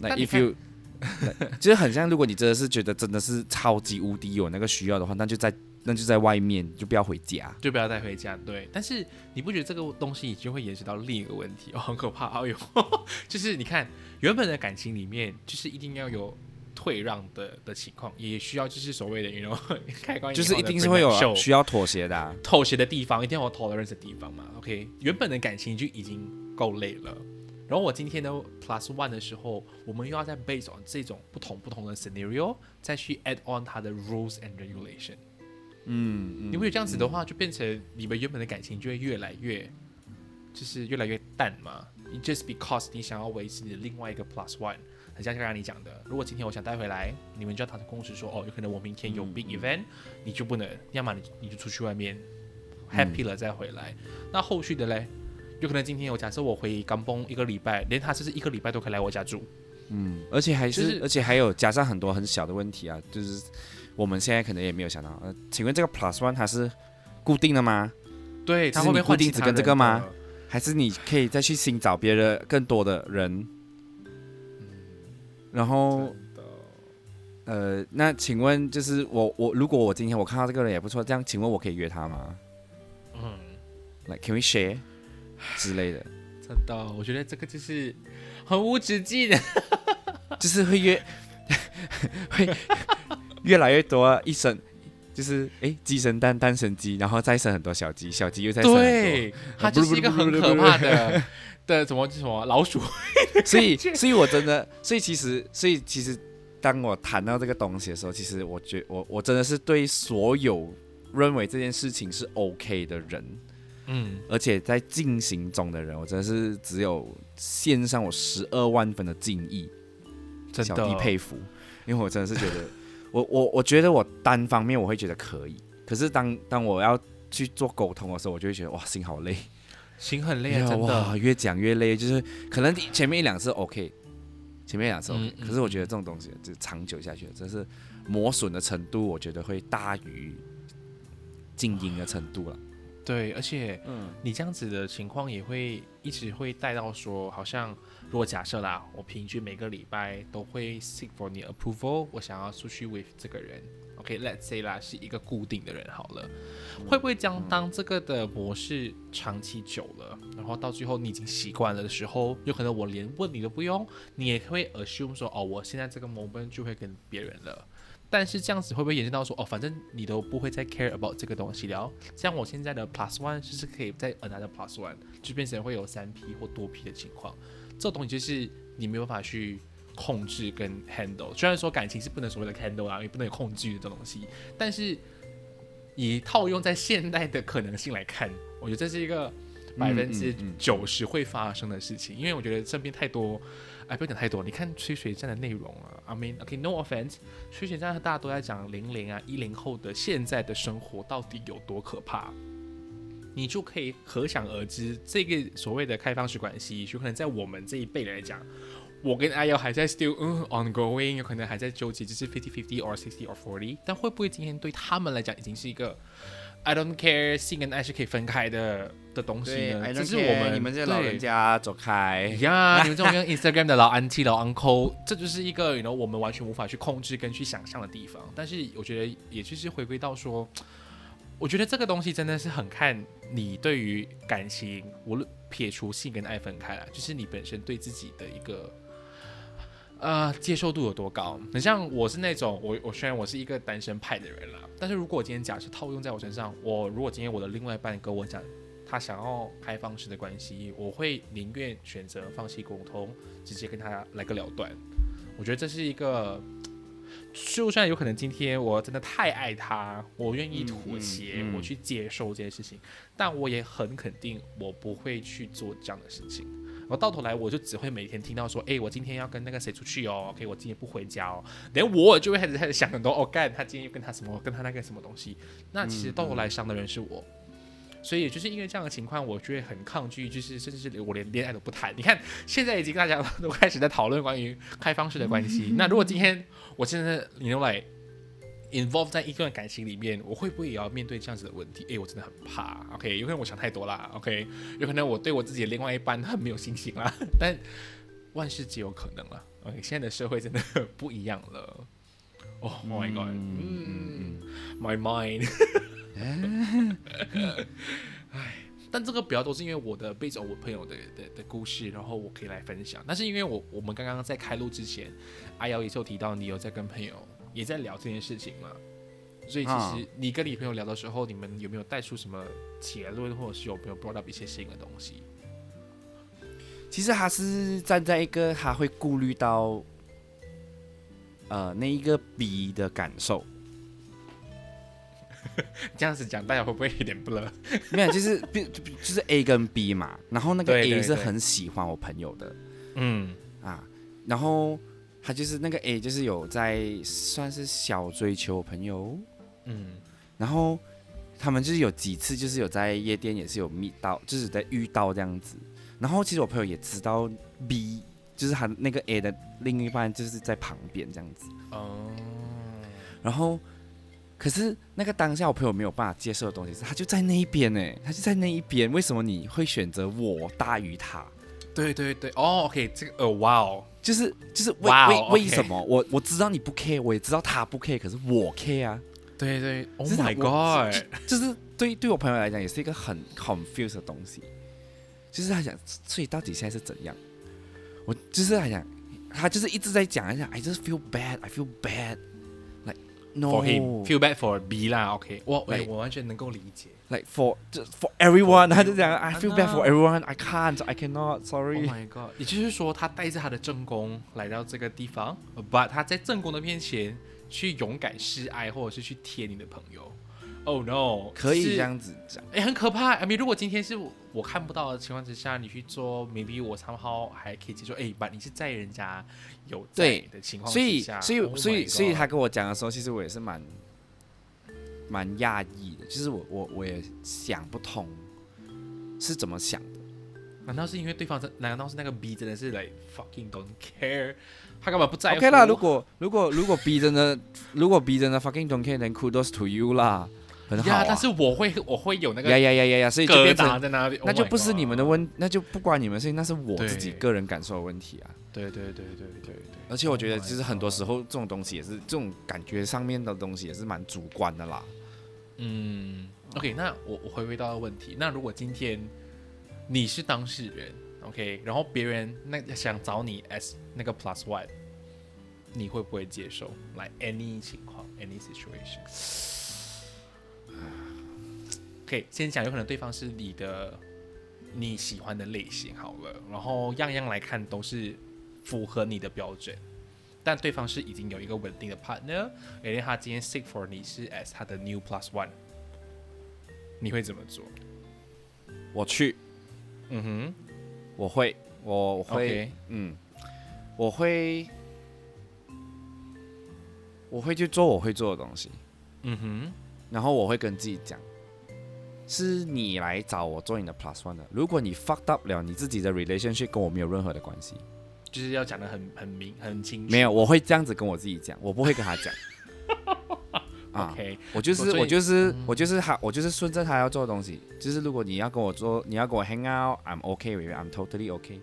那 if you 其实很像，如果你真的是觉得真的是超级无敌有那个需要的话，那就在那就在外面，就不要回家。就不要带回家。对，但是你不觉得这个东西已经会延伸到另一个问题哦，很可怕。哎呦，就是你看原本的感情里面，就是一定要有退让的的情况，也需要就是所谓的，你 know 开关就是一定是会有需要妥协的、啊。妥协的地方，一定要有 tolerance 的地方嘛。OK，原本的感情就已经够累了，然后我今天的 plus one 的时候，我们又要再 base on 这种不同不同的 scenario，再去 add on 它的 rules and regulation。嗯，你会这样子的话，就变成你们原本的感情就会越来越，就是越来越淡嘛。你 just because 你想要维持你的另外一个 plus one，很像刚刚你讲的，如果今天我想带回来，你们就要达成共识说，哦，有可能我明天有 big event，、你就不能，要么你你就出去外面 happy 了再回来。那后续的嘞，有可能今天我假设我回港崩一个礼拜，连他甚至一个礼拜都可以来我家住，嗯，而且还是，就是而且还有加上很多很小的问题啊，就是我们现在可能也没有想到。呃，请问这个 plus one 它是固定的吗？对，它后面会不会换固定只跟这个吗的？还是你可以再去寻找别的更多的人？然后呃，那请问就是我我如果我今天我看到这个人也不错，这样请问我可以约他吗嗯。？Like can we share 之类的，真的，我觉得这个就是很无止境的。就是会越 会 越来越多啊一生。就是诶，鸡生蛋，蛋生鸡，然后再生很多小鸡，小鸡又再生很多，对，它就是一个很可怕的的什么什么老鼠。所以，所以我真的，所以其实，所以其实，当我谈到这个东西的时候，其实我觉我我真的是对所有认为这件事情是 OK 的人，嗯，而且在进行中的人，我真的是只有献上我十二万分的敬意，真小弟的佩服，因为我真的是觉得，我我我觉得我单方面我会觉得可以，可是当当我要去做沟通的时候，我就会觉得哇，心好累。心很累啊，真的哇，。越讲越累，就是可能前面一两次 OK，前面一两次 OK，、可是我觉得这种东西就长久下去，真是磨损的程度，我觉得会大于静音的程度了。对，而且嗯你这样子的情况也会一直会带到说，好像如果假设啦，我平均每个礼拜都会 seek for 你 approval，我想要出去 with 这个人。OK，let's、say 啦，是一个固定的人好了，会不会将当这个的模式长期久了，然后到最后你已经习惯了的时候，有可能我连问你都不用，你也会 assume 说，哦，我现在这个 moment 就会跟别人了。但是这样子会不会延伸到说，哦，反正你都不会再 care about 这个东西了？像我现在的 plus one 就是可以在 another plus one，就变成会有三 P 或多 P 的情况。这东西就是你没有办法去控制跟 handle。虽然说感情是不能所谓的 handle 啊，也不能有控制的这种东西，但是以套用在现代的可能性来看，我觉得这是一个百分之九十会发生的事情。因为我觉得身边太多，哎，不要讲太多，你看吹水站的内容啊，I mean OK no offense，吹水站大家都在讲零零啊一零后的现在的生活到底有多可怕。你就可以可想而知，这个所谓的开放式关系，有可能在我们这一辈来讲，我跟阿瑶还在 still 嗯 ongoing，有可能还在纠结，就是 fifty fifty or sixty or forty，但会不会今天对他们来讲已经是一个 I don't care 性跟爱是可以分开的的东西呢？这是我们你们这些老人家走开呀！你们这种用 Instagram 的老 auntie 老 uncle，这就是一个 you know 我们完全无法去控制跟去想象的地方。但是我觉得，也就是回归到说，我觉得这个东西真的是很看你对于感情，无论撇除性跟爱分开了，就是你本身对自己的一个。呃，接受度有多高？很像我是那种，我我虽然我是一个单身派的人啦，但是如果我今天假设套用在我身上，我如果今天我的另外一半跟我讲，他想要开放式的关系，我会宁愿选择放弃沟通，直接跟他来个了断。我觉得这是一个，就算有可能今天我真的太爱他，我愿意妥协，我去接受这件事情，但我也很肯定，我不会去做这样的事情。然后到头来，我就只会每天听到说，哎，我今天要跟那个谁出去哦，OK，我今天不回家哦。连我就会开始开始想很多，哦，干，他今天又跟他什么，跟他那个什么东西。那其实到头来伤的人是我，所以也就是因为这样的情况，我就会很抗拒，就是甚至是我连恋爱都不谈。你看，现在已经大家都开始在讨论关于开放式的关系。那如果今天我真的你又来。involve 在一段感情里面，我会不会也要面对这样子的问题？诶，我真的很怕。OK，有可能我想太多啦。OK，有可能我对我自己的另外一半很没有信心啦。但万事皆有可能了。OK，现在的社会真的不一样了。Oh my god，嗯，My mind。哎，但这个比较多是因为我的背着我朋友的的的故事，然后我可以来分享。但是因为我我们刚刚在开录之前，阿瑶也就提到你有在跟朋友。也在聊这件事情嘛，所以其实你跟你朋友聊的时候，你们有没有带出什么结论，或者是有没有 brought up 一些新的东西？其实他是站在一个他会顾虑到，呃，那一个 B 的感受。这样子讲，大家会不会有点不乐？没有，就是 B 就是 A 跟 B 嘛，然后那个 A 是很喜欢我朋友的，嗯啊，然后。他就是那个 A，就是有在算是小追求朋友，嗯，然后他们就是有几次就是有在夜店也是有遇到，就是在遇到这样子。然后其实我朋友也知道 B，就是他那个 A 的另一半就是在旁边这样子。哦。然后，可是那个当下我朋友没有办法接受的东西是，他就在那一边呢，他就在那一边。为什么你会选择我大于他？对对对，哦，OK，这个呃，哇哦。就是就是为为为什么我我知道你不 care，我也知道他不 care，可是我 care 啊。对对，Oh my God，就是对对我朋友来讲也是一个很 confused 的东西。就是他想，所以到底现在是怎样？我就是他讲，他就是一直在讲一下，I just feel bad，I feel bad，like no for him，feel bad for B 啦，OK，我我完全能够理解。Like for for everyone，他就讲 I feel bad for everyone，I can't，I cannot，sorry。Oh my god！也就是说，他带着他的正宫来到这个地方，but 他在正宫的面前去勇敢示爱，或者是去贴你的朋友。Oh no！可以这样子讲，哎，很可怕。I mean，如果今天是我看不到的情况之下，你去做，maybe 我常好还可以接受。哎你是在人家有在的情况之下，所以所以所以所以他跟我讲的时候，其实我也是蛮。蛮讶异的，就是我我我也想不通是怎么想的，难道是因为对方真？难道是那个 B 真的是 like fucking don't care？他干嘛不在乎。OK 啦，如果如果如果 B 真的，如果 B 真的 fucking don't care，then kudos to you 啦，很好啊。但是我会我会有那个呀呀呀呀呀，所以就变成在那里，那就不是你们的问，那就不关你们事情，那是我自己个人感受的问题啊。对对对对对对。而且我觉得，其实很多时候这种东西也是这种感觉上面的东西也是蛮主观的啦。嗯，OK，那我我回归到问题，那如果今天你是当事人，OK，然后别人那想找你 as 那个 plus one，你会不会接受？来，any 情况，any situation，先讲，有可能对方是你的你喜欢的类型好了，然后样样来看都是符合你的标准。但对方是已经有一个稳定的 partner，而且他今天 seek for 你是 as 他的 new plus one，你会怎么做？我去，嗯哼，我会，我会，嗯，我会，我会去做我会做的东西，嗯哼，然后我会跟自己讲，是你来找我做你的 plus one 的，如果你 fucked up 了你自己的 relationship，跟我没有任何的关系。就是要讲的很很明很清楚。没有，我会这样子跟我自己讲，我不会跟他讲。啊，OK，我就是我就是嗯我就是他，我就是顺着他要做的东西。就是如果你要跟我做，你要跟我 hang out，I'm okay with it，I'm totally okay。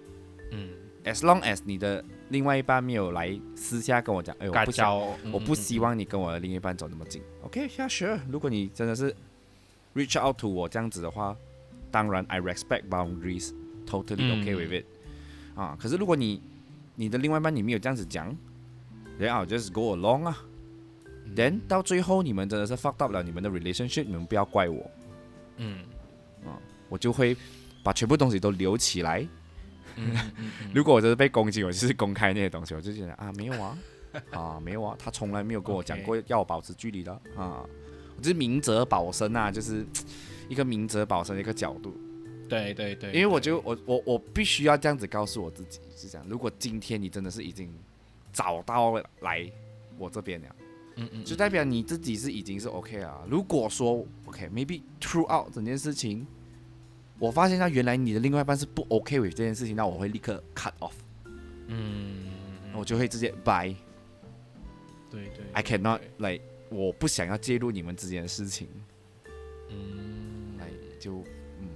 嗯，As long as 你的另外一半没有来私下跟我讲，哎，我尬不想，交，嗯我不希。望你跟我的另一半走那么近。OK，yeah sure。如果你真的是 reach out to 我这样子的话，当然 I respect boundaries，totally 嗯。okay with it。啊，可是如果你你的另外一半你没有这样子讲，then I'll just go along 啊。then 嗯到最后你们真的是 fucked up 了你们的 relationship，你们不要怪我，嗯。啊我就会把全部东西都留起来。如果我真的被攻击，我就是公开那些东西，我就觉得啊没有啊，啊没有啊，他从来没有跟我讲过要我保持距离的啊，我就是明哲保身啊，就是 一个明哲保身的一个角度。对对对，因为我对就我我我必须要这样子告诉我自己，是这样。如果今天你真的是已经找到来我这边了，嗯嗯，就代表你自己是已经是 OK 啊。如果说 OK，maybe、throughout 整件事情，我发现到原来你的另外一半是不 OK with 这件事情，那我会立刻 cut off，、嗯，我就会直接 bye。对对 I cannot like 我不想要介入你们之间的事情，嗯。来就嗯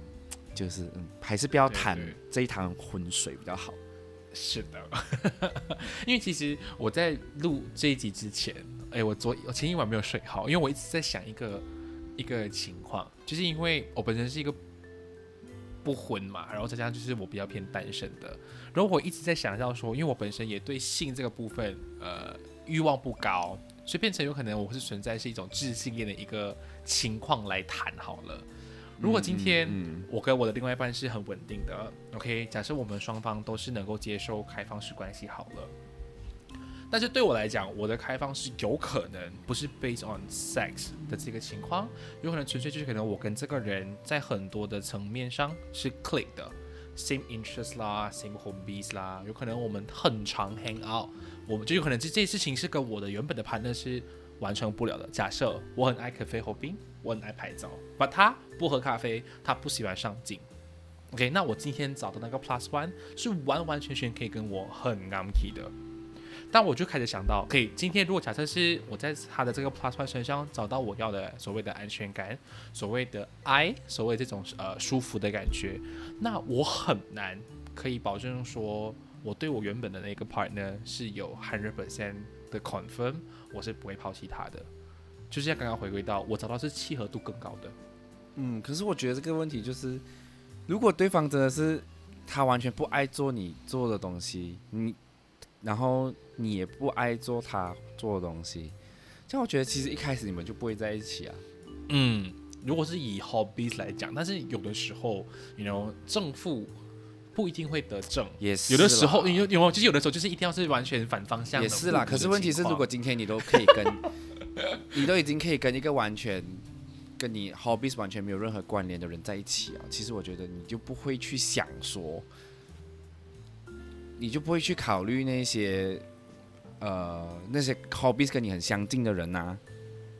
就是嗯还是不要谈这一堂浑水比较好。是的，因为其实我在录这一集之前，哎，我昨我前一晚没有睡好，因为我一直在想一个一个情况，就是因为我本身是一个不婚嘛，然后再加上就是我比较偏单身的，然后我一直在想到说，因为我本身也对性这个部分呃欲望不高，所以变成有可能我是存在是一种智性恋的一个情况来谈好了。如果今天嗯我跟我的另外一半是很稳定的，OK，假设我们双方都是能够接受开放式关系好了。但是对我来讲，我的开放式有可能不是 based on sex 的这个情况，有可能纯粹就是可能我跟这个人在很多的层面上是 click 的，same interest 啦，same hobbies 啦，有可能我们很常 hang out，我们就有可能这这些事情是跟我的原本的判断是完成不了的。假设我很爱咖啡和冰，我很爱拍照，but 他不喝咖啡，他不喜欢上镜。OK，那我今天找的那个 Plus One 是完完全全可以跟我很 a m k 的。但我就开始想到，可以今天如果假设是我在他的这个 Plus One 身上找到我要的所谓的安全感，所谓的爱，所谓这种呃舒服的感觉，那我很难可以保证说我对我原本的那个 partner 是有 hundred percent 的 confirm，我是不会抛弃他的。就是像刚刚回归到我找到是契合度更高的，嗯，可是我觉得这个问题就是，如果对方真的是他完全不爱做你做的东西，你然后你也不爱做他做的东西，这样我觉得其实一开始你们就不会在一起啊。嗯，如果是以 hobbies 来讲，但是有的时候，you know，正负不一定会得正。也是有的时候，啦有有就是有的时候就是一定要是完全反方向的。也是啦。可是问题是，如果今天你都可以跟，你都已经可以跟一个完全跟你 hobbies 完全没有任何关联的人在一起啊，其实我觉得你就不会去想说，你就不会去考虑那些呃那些 hobbies 跟你很相近的人呐、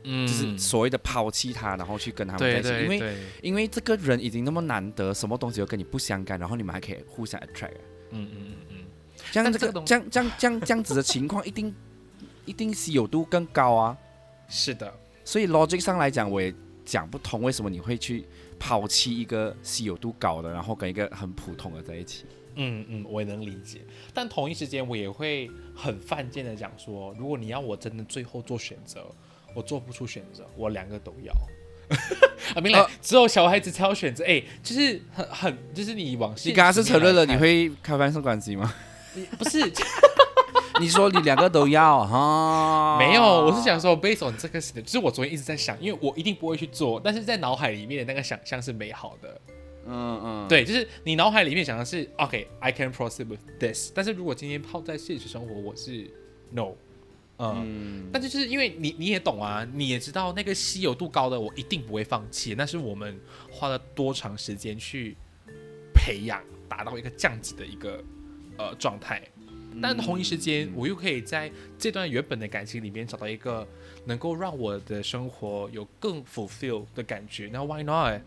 嗯，就是所谓的抛弃他，然后去跟他们在一起，因为对对，因为这个人已经那么难得，什么东西都跟你不相干，然后你们还可以互相 attract 啊。嗯嗯嗯嗯，这样这个这个这样这样这样这样子的情况，一定一定稀有度更高啊。是的，所以 logic 上来讲，我也讲不通为什么你会去抛弃一个稀有度高的，然后跟一个很普通的在一起。嗯嗯，我也能理解。但同一时间，我也会很犯贱的讲说，如果你要我真的最后做选择，我做不出选择，我两个都要。啊，明来、呃只有小孩子才有选择，哎、就是很很，就是你往你刚刚是承认了你会会开放式关机吗？不是 你说你两个都要哈？没有，我是想说，based on 这个，就是我昨天一直在想，因为我一定不会去做，但是在脑海里面的那个想象是美好的。嗯嗯，对，就是你脑海里面想的是 OK，I、can proceed with this，但是如果今天泡在现实生活，我是 no，嗯。嗯，但就是因为你你也懂啊，你也知道那个稀有度高的，我一定不会放弃。那是我们花了多长时间去培养，达到一个这样子的一个呃状态。但同一时间，我又可以在这段原本的感情里面找到一个能够让我的生活有更 fulfill 的感觉。那 why not？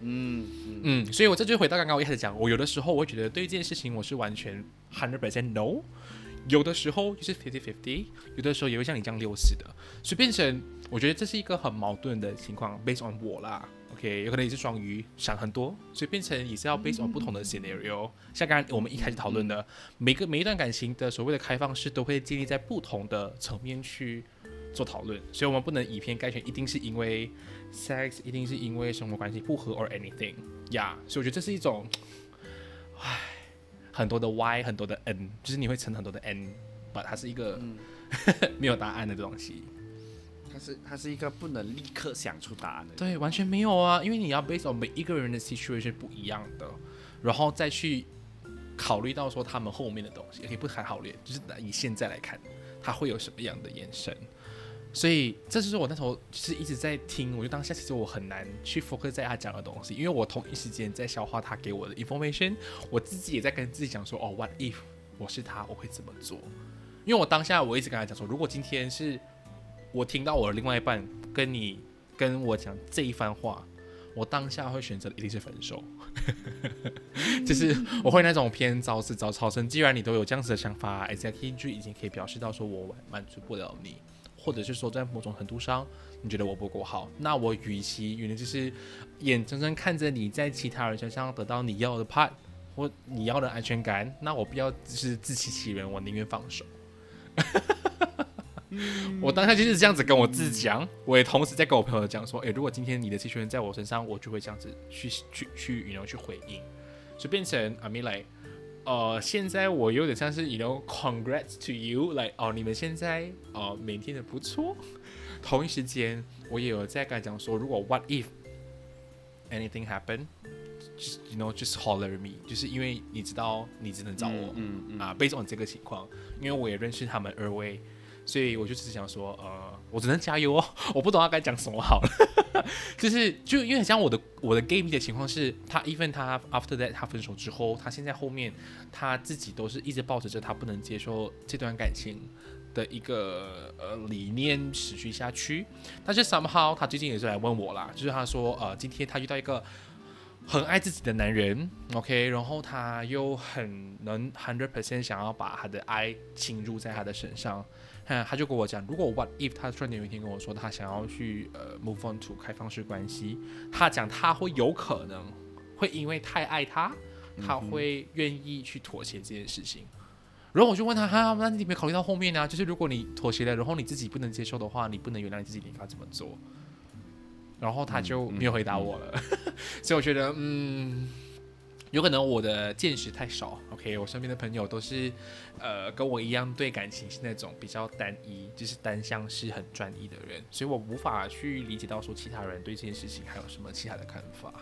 嗯嗯嗯，所以我这就回到刚刚我一开始讲，我有的时候我会觉得对这件事情我是完全 hundred percent no，有的时候就是 fifty fifty，有的时候也会像你这样六十的，所以变成我觉得这是一个很矛盾的情况，based on 我啦。OK，有可能也是双鱼，想很多，所以变成也是要 based on 不同的 scenario。像刚刚我们一开始讨论的，每个每一段感情的所谓的开放式，都会建立在不同的层面去做讨论，所以我们不能以偏概全，一定是因为 sex，一定是因为生活关系不合 or anything 呀。所以我觉得这是一种，唉，很多的 y，很多的 n，就是你会乘很多的 n，把它是一个 没有答案的东西。它是它是一个不能立刻想出答案的。对，完全没有啊，因为你要 based on 每一个人的 situation 不一样的，然后再去考虑到说他们后面的东西，也可以不谈好虑，就是以现在来看，他会有什么样的延伸。所以这就是我那时候就是一直在听，我就当下其实我很难去 focus 在他讲的东西，因为我同一时间在消化他给我的 information，我自己也在跟自己讲说，哦，what if 我是他，我会怎么做？因为我当下我一直跟他讲说，如果今天是我听到我的另外一半跟你跟我讲这一番话，我当下会选择一定是分手，就是我会那种偏早死早超生。既然你都有这样子的想法，exactly 就已经可以表示到说我满足不了你，或者是说在某种程度上你觉得我不够好，那我与其原来就是眼睁睁看着你在其他人身上得到你要的 part 或你要的安全感，那我不要就是自欺欺人，我宁愿放手。我当下就是这样子跟我自己讲，我也同时在跟我朋友讲说，诶，如果今天你的气球人在我身上，我就会这样子去去去，you know 去回应，就变成 I mean like，呃，现在我有点像是 you know congrats to you，like 哦，你们现在呃每天的不错。同一时间，我也有在跟他讲说，如果 what if anything happen，just you know just holler me，就是因为你知道你只能找我，嗯嗯啊，based on 这个情况，因为我也认识他们二位。所以我就只是想说，呃，我只能加油哦，我不懂他该讲什么好了。就是就因为像我的我的 game 的情况是，他 even 他 after that 他分手之后，他现在后面他自己都是一直抱着着他不能接受这段感情的一个呃理念持续下去。但是 somehow 他最近也是来问我啦，就是他说，呃，今天他遇到一个很爱自己的男人，OK，然后他又很能 hundred percent 想要把他的爱倾注在他的身上。他他就跟我讲，如果 what if 他突然有一天跟我说他想要去呃 move on to 开放式关系，他讲他会有可能会因为太爱他，他会愿意去妥协这件事情。然后我就问他，哈，那你有没有考虑到后面呢？就是如果你妥协了，然后你自己不能接受的话，你不能原谅你自己，你该怎么做？然后他就没有回答我了。所以我觉得，嗯。有可能我的见识太少，OK，我身边的朋友都是，呃，跟我一样对感情是那种比较单一，就是单向是很专一的人，所以我无法去理解到说其他人对这件事情还有什么其他的看法。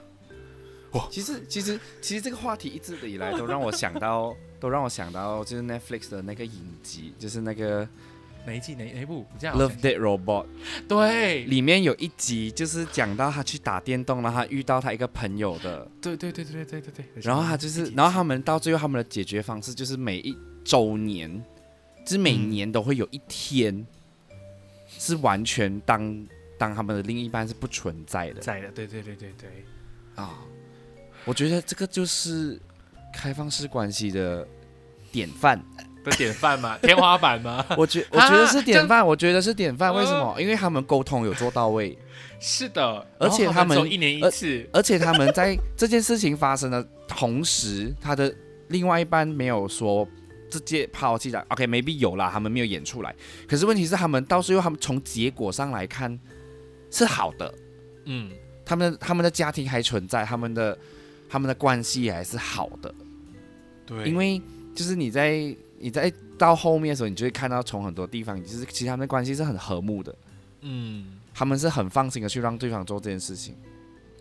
哇，其实其实其实这个话题一直以来都让我想到，都让我想到就是 Netflix 的那个影集，就是那个。哪一季哪哪一部？这样 Love Dead Robot，对，里面有一集就是讲到他去打电动，然后他遇到他一个朋友的，对对对对对对对。然后他就是，然后他们到最后他们的解决方式就是每一周年，就是每年都会有一天是完全当当他们的另一半是不存在的，在的，对对对对对。啊，我觉得这个就是开放式关系的典范。的典范吗？天花板吗？我觉我觉得是典范，我觉得是典范。为什么？因为他们沟通有做到位。是的，而且他们一年一次，而且他们在这件事情发生的同时，他的另外一半没有说直接抛弃的。OK，maybe 有啦，他们没有演出来。可是问题是，他们到最后，他们从结果上来看是好的。嗯，他们他们的家庭还存在，他们的他们的关系还是好的。对，因为就是你在。你在到后面的时候，你就会看到从很多地方，就是其实他们的关系是很和睦的，嗯，他们是很放心的去让对方做这件事情，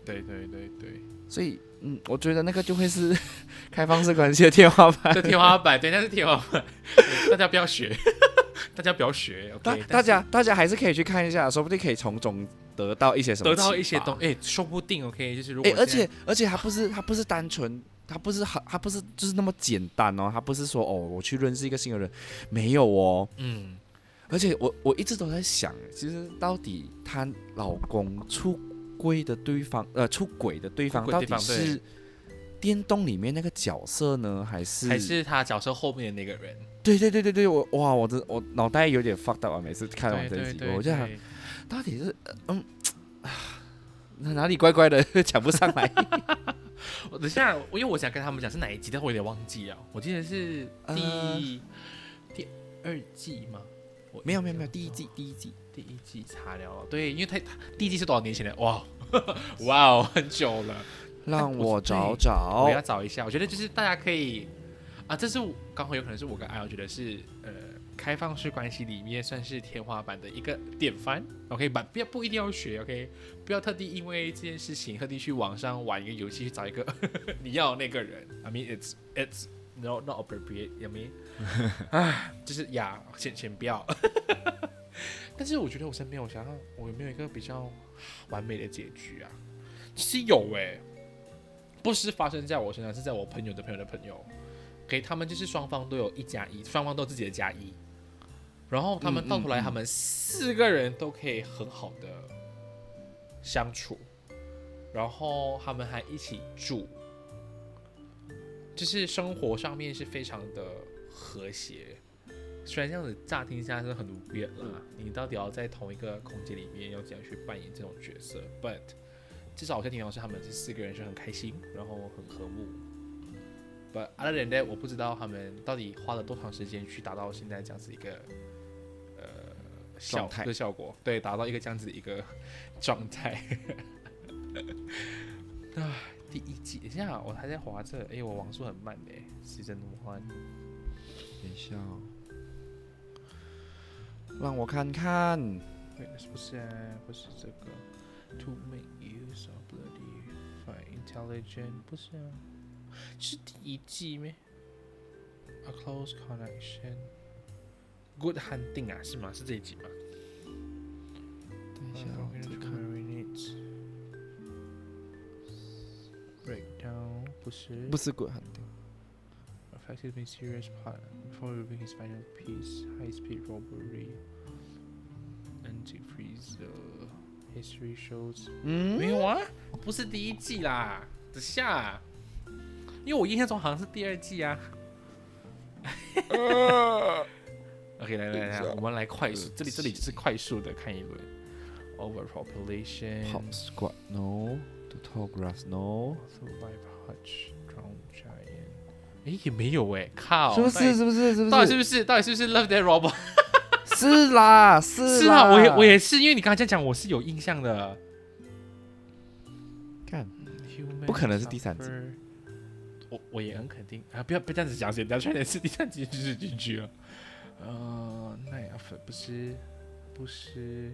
对对对对，所以嗯，我觉得那个就会是 开放式关系的天花板，的天花板，对，那是天花板，大家不要学，大家不要学，OK，大家大家还是可以去看一下，说不定可以从中得到一些什么，得到一些东，哎，说不定 OK，就是如果，哎，而且而且他不是他不是单纯。他不是很，他不是就是那么简单哦。他不是说哦，我去认识一个新的人，没有哦。嗯。而且我我一直都在想，其实到底她老公出轨的对方，呃，出轨的对方到底是电动里面那个角色呢，还是还是他角色后面的那个人？对对对对对，我哇，我的我脑袋有点 fucked up 啊！每次看完这集，对对对，我就想到底是呃嗯哪里怪怪的，讲不上来。我等一下，因为我想跟他们讲是哪一集，但我有点忘记啊。我记得是第、呃第二季吗？我没有没有没有，第一季第一季，第一季查聊了，对，因为他他第一季是多少年前的？哇 哇哦，很久了。让我找找我找要。找一下，我觉得就是大家可以啊，这是我刚好有可能是我跟阿瑶觉得是呃开放式关系里面算是天花板的一个典范。OK，不不要不一定要学，OK，不要特地因为这件事情特地去网上玩一个游戏去找一个 你要那个人。I mean it's it's no not appropriate. I mean，就是呀，先先不要。但是我觉得我身边，我想想，我有没有一个比较完美的结局啊？其实有诶、不是发生在我身上，是在我朋友的朋友的朋友，给他们就是双方都有一加一，双方都有自己的加一，然后他们嗯到头来，他们四个人都可以很好的相处，然后他们还一起住，就是生活上面是非常的和谐。虽然这样子乍听下是很无言啦，你到底要在同一个空间里面要怎样去扮演这种角色？But 至少我在听到是他们这四个人是很开心，然后很和睦。But other than that，我不知道他们到底花了多长时间去达到现在这样子一个呃小孩的效果。对达到一个这样子一个状态。啊第一季等一下我还在滑着哎为我网速很慢的时间那么快等一下哦。让我看看。是不是不是这个。To make you so bloody fine intelligent 不是是第一季咩？A close connection Good hunting 啊，是吗？是这一集吗？等一下哦，这个 Marinades。Breakdown 不是。不是鬼很定。Effective mysterious part before revealing his final piece, high-speed robbery. Antifreeze uh, history shows 嗯没有啊，不是第一季啦，等下，因为我印象中好像是第二季啊。OK，来来来，我们来快速，这里这里是快速的看一轮。Overpopulation, Pop Squad no, The Tall Grass no，Survive Hutch, Drown Giant。诶，也没有诶，靠，是不是？是不是？是不是？到底是不是？到底是不是 Love That Robot？是啦，是是啊，啦我也我也是，因为你刚才这样讲，我是有印象的。看，不可能是第三集我我也很肯定啊！不要不要这样子讲，人家差点是第三集就是进去了。呃，那也不不是不是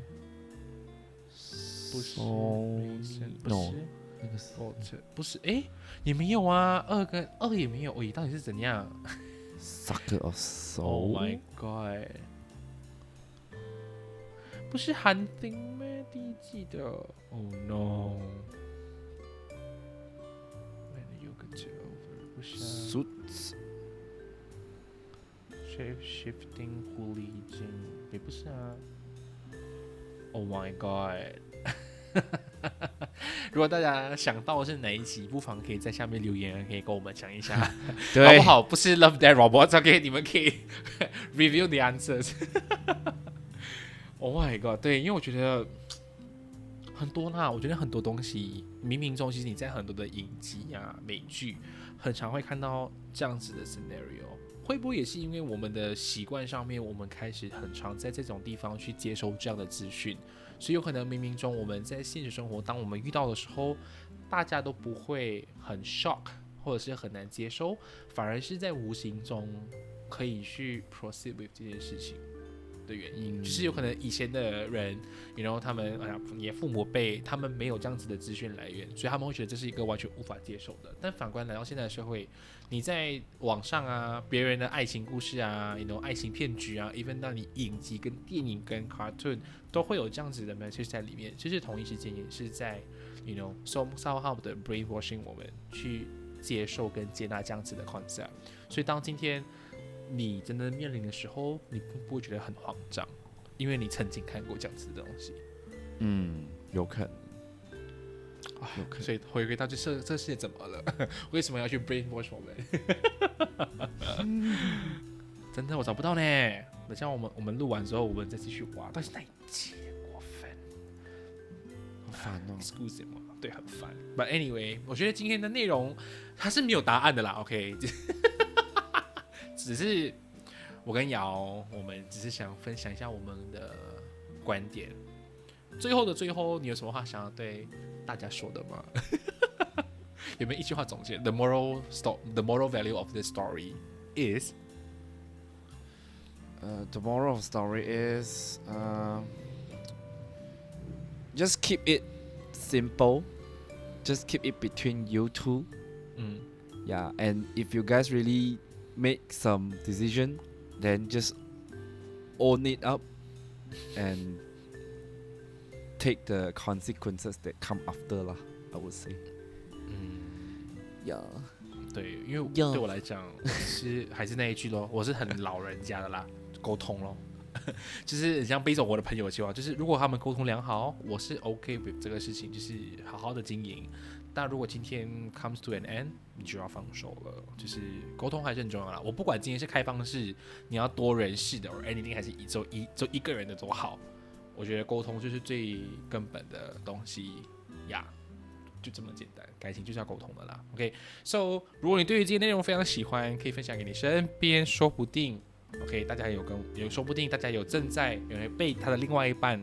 不是不是不是那个是不是不是哎也没有啊二跟二也没有咦到底是怎样？Suck of soul，Oh my god，不是韩丁吗？第一季的？Oh no。Suits Shape shifting hooligan 也不是啊。Oh my god！如果大家想到是哪一集，不妨可以在下面留言，可以跟我们讲一下，好不好？不是 Love That Robots，OK？、你们可以 review the answers。oh my god！对，因为我觉得很多啦，我觉得很多东西冥冥中，其实你在很多的影集啊、美剧，很常会看到这样子的 scenario。会不会也是因为我们的习惯上面，我们开始很常在这种地方去接收这样的资讯，所以有可能冥冥中我们在现实生活，当我们遇到的时候，大家都不会很 shock，或者是很难接收，反而是在无形中可以去 proceed with 这件事情。的原因，嗯就是有可能以前的人，然后他们哎呀，你的父母辈他们没有这样子的资讯来源，所以他们会觉得这是一个完全无法接受的。但反观来到现在的社会，你在网上啊，别人的爱情故事啊，you know 爱情骗局啊，even 到你影集跟电影跟 cartoon 都会有这样子的 message 在里面，其实同一时间也是在 you know so somehow 的 brainwashing 我们去接受跟接纳这样子的 concept。所以当今天你真的面临的时候，你不不会觉得很慌张，因为你曾经看过这样子的东西。嗯，有可能。有可能所以回归到这这这世界怎么了？为什么要去 brainwash 我们？真的我找不到呢。等下我们我们录完之后，我们再继续挖。但是那一集过分好烦哦。excuse me，对，很烦。But anyway，我觉得今天的内容它是没有答案的啦。OK，只是我跟瑶，我们只是想分享一下我们的观点。最后的最后，你有什么话想要对大家说的吗？有没有一句话总结？The moral sto the moral value of this story is Uh, the moral of the story is uh, just keep it simple. Just keep it between you two. 嗯 Yeah, and if you guys really make some decision, then just own it up and take the consequences that come after lah. I would say. 嗯，Yeah. 对，因为对我来讲，我是还是那一句咯，我是很老人家的啦，沟通咯。就是很像背着我的朋友的计划，就是如果他们沟通良好，我是 OK with 这个事情，就是好好的经营。但如果今天 comes to an end，你就要放手了，就是沟通还是很重要啦。我不管今天是开放式，你要多人式的，or anything 还是一周一就一个人的都好，我觉得沟通就是最根本的东西呀。就这么简单，感情就是要沟通的啦。OK，so、如果你对于这些内容非常喜欢，可以分享给你身边，说不定 OK，大家有跟有说不定大家有正在有人被他的另外一半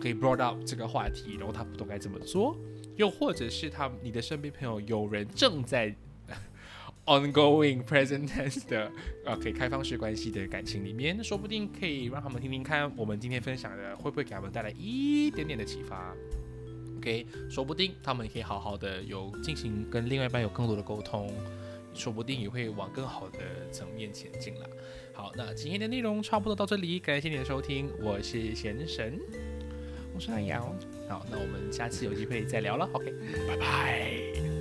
可以 brought up 这个话题，然后他不懂该怎么做，又或者是他你的身边朋友有人正在 ongoing present tense 的呃可以开放式关系的感情里面，说不定可以让他们听听看我们今天分享的会不会给他们带来一点点的启发。OK，说不定他们可以好好的有进行跟另外一半有更多的沟通，说不定也会往更好的层面前进了。好，那今天的内容差不多到这里，感谢你的收听，我是贤神，我是阿瑶。好，那我们下次有机会再聊了。OK，拜拜。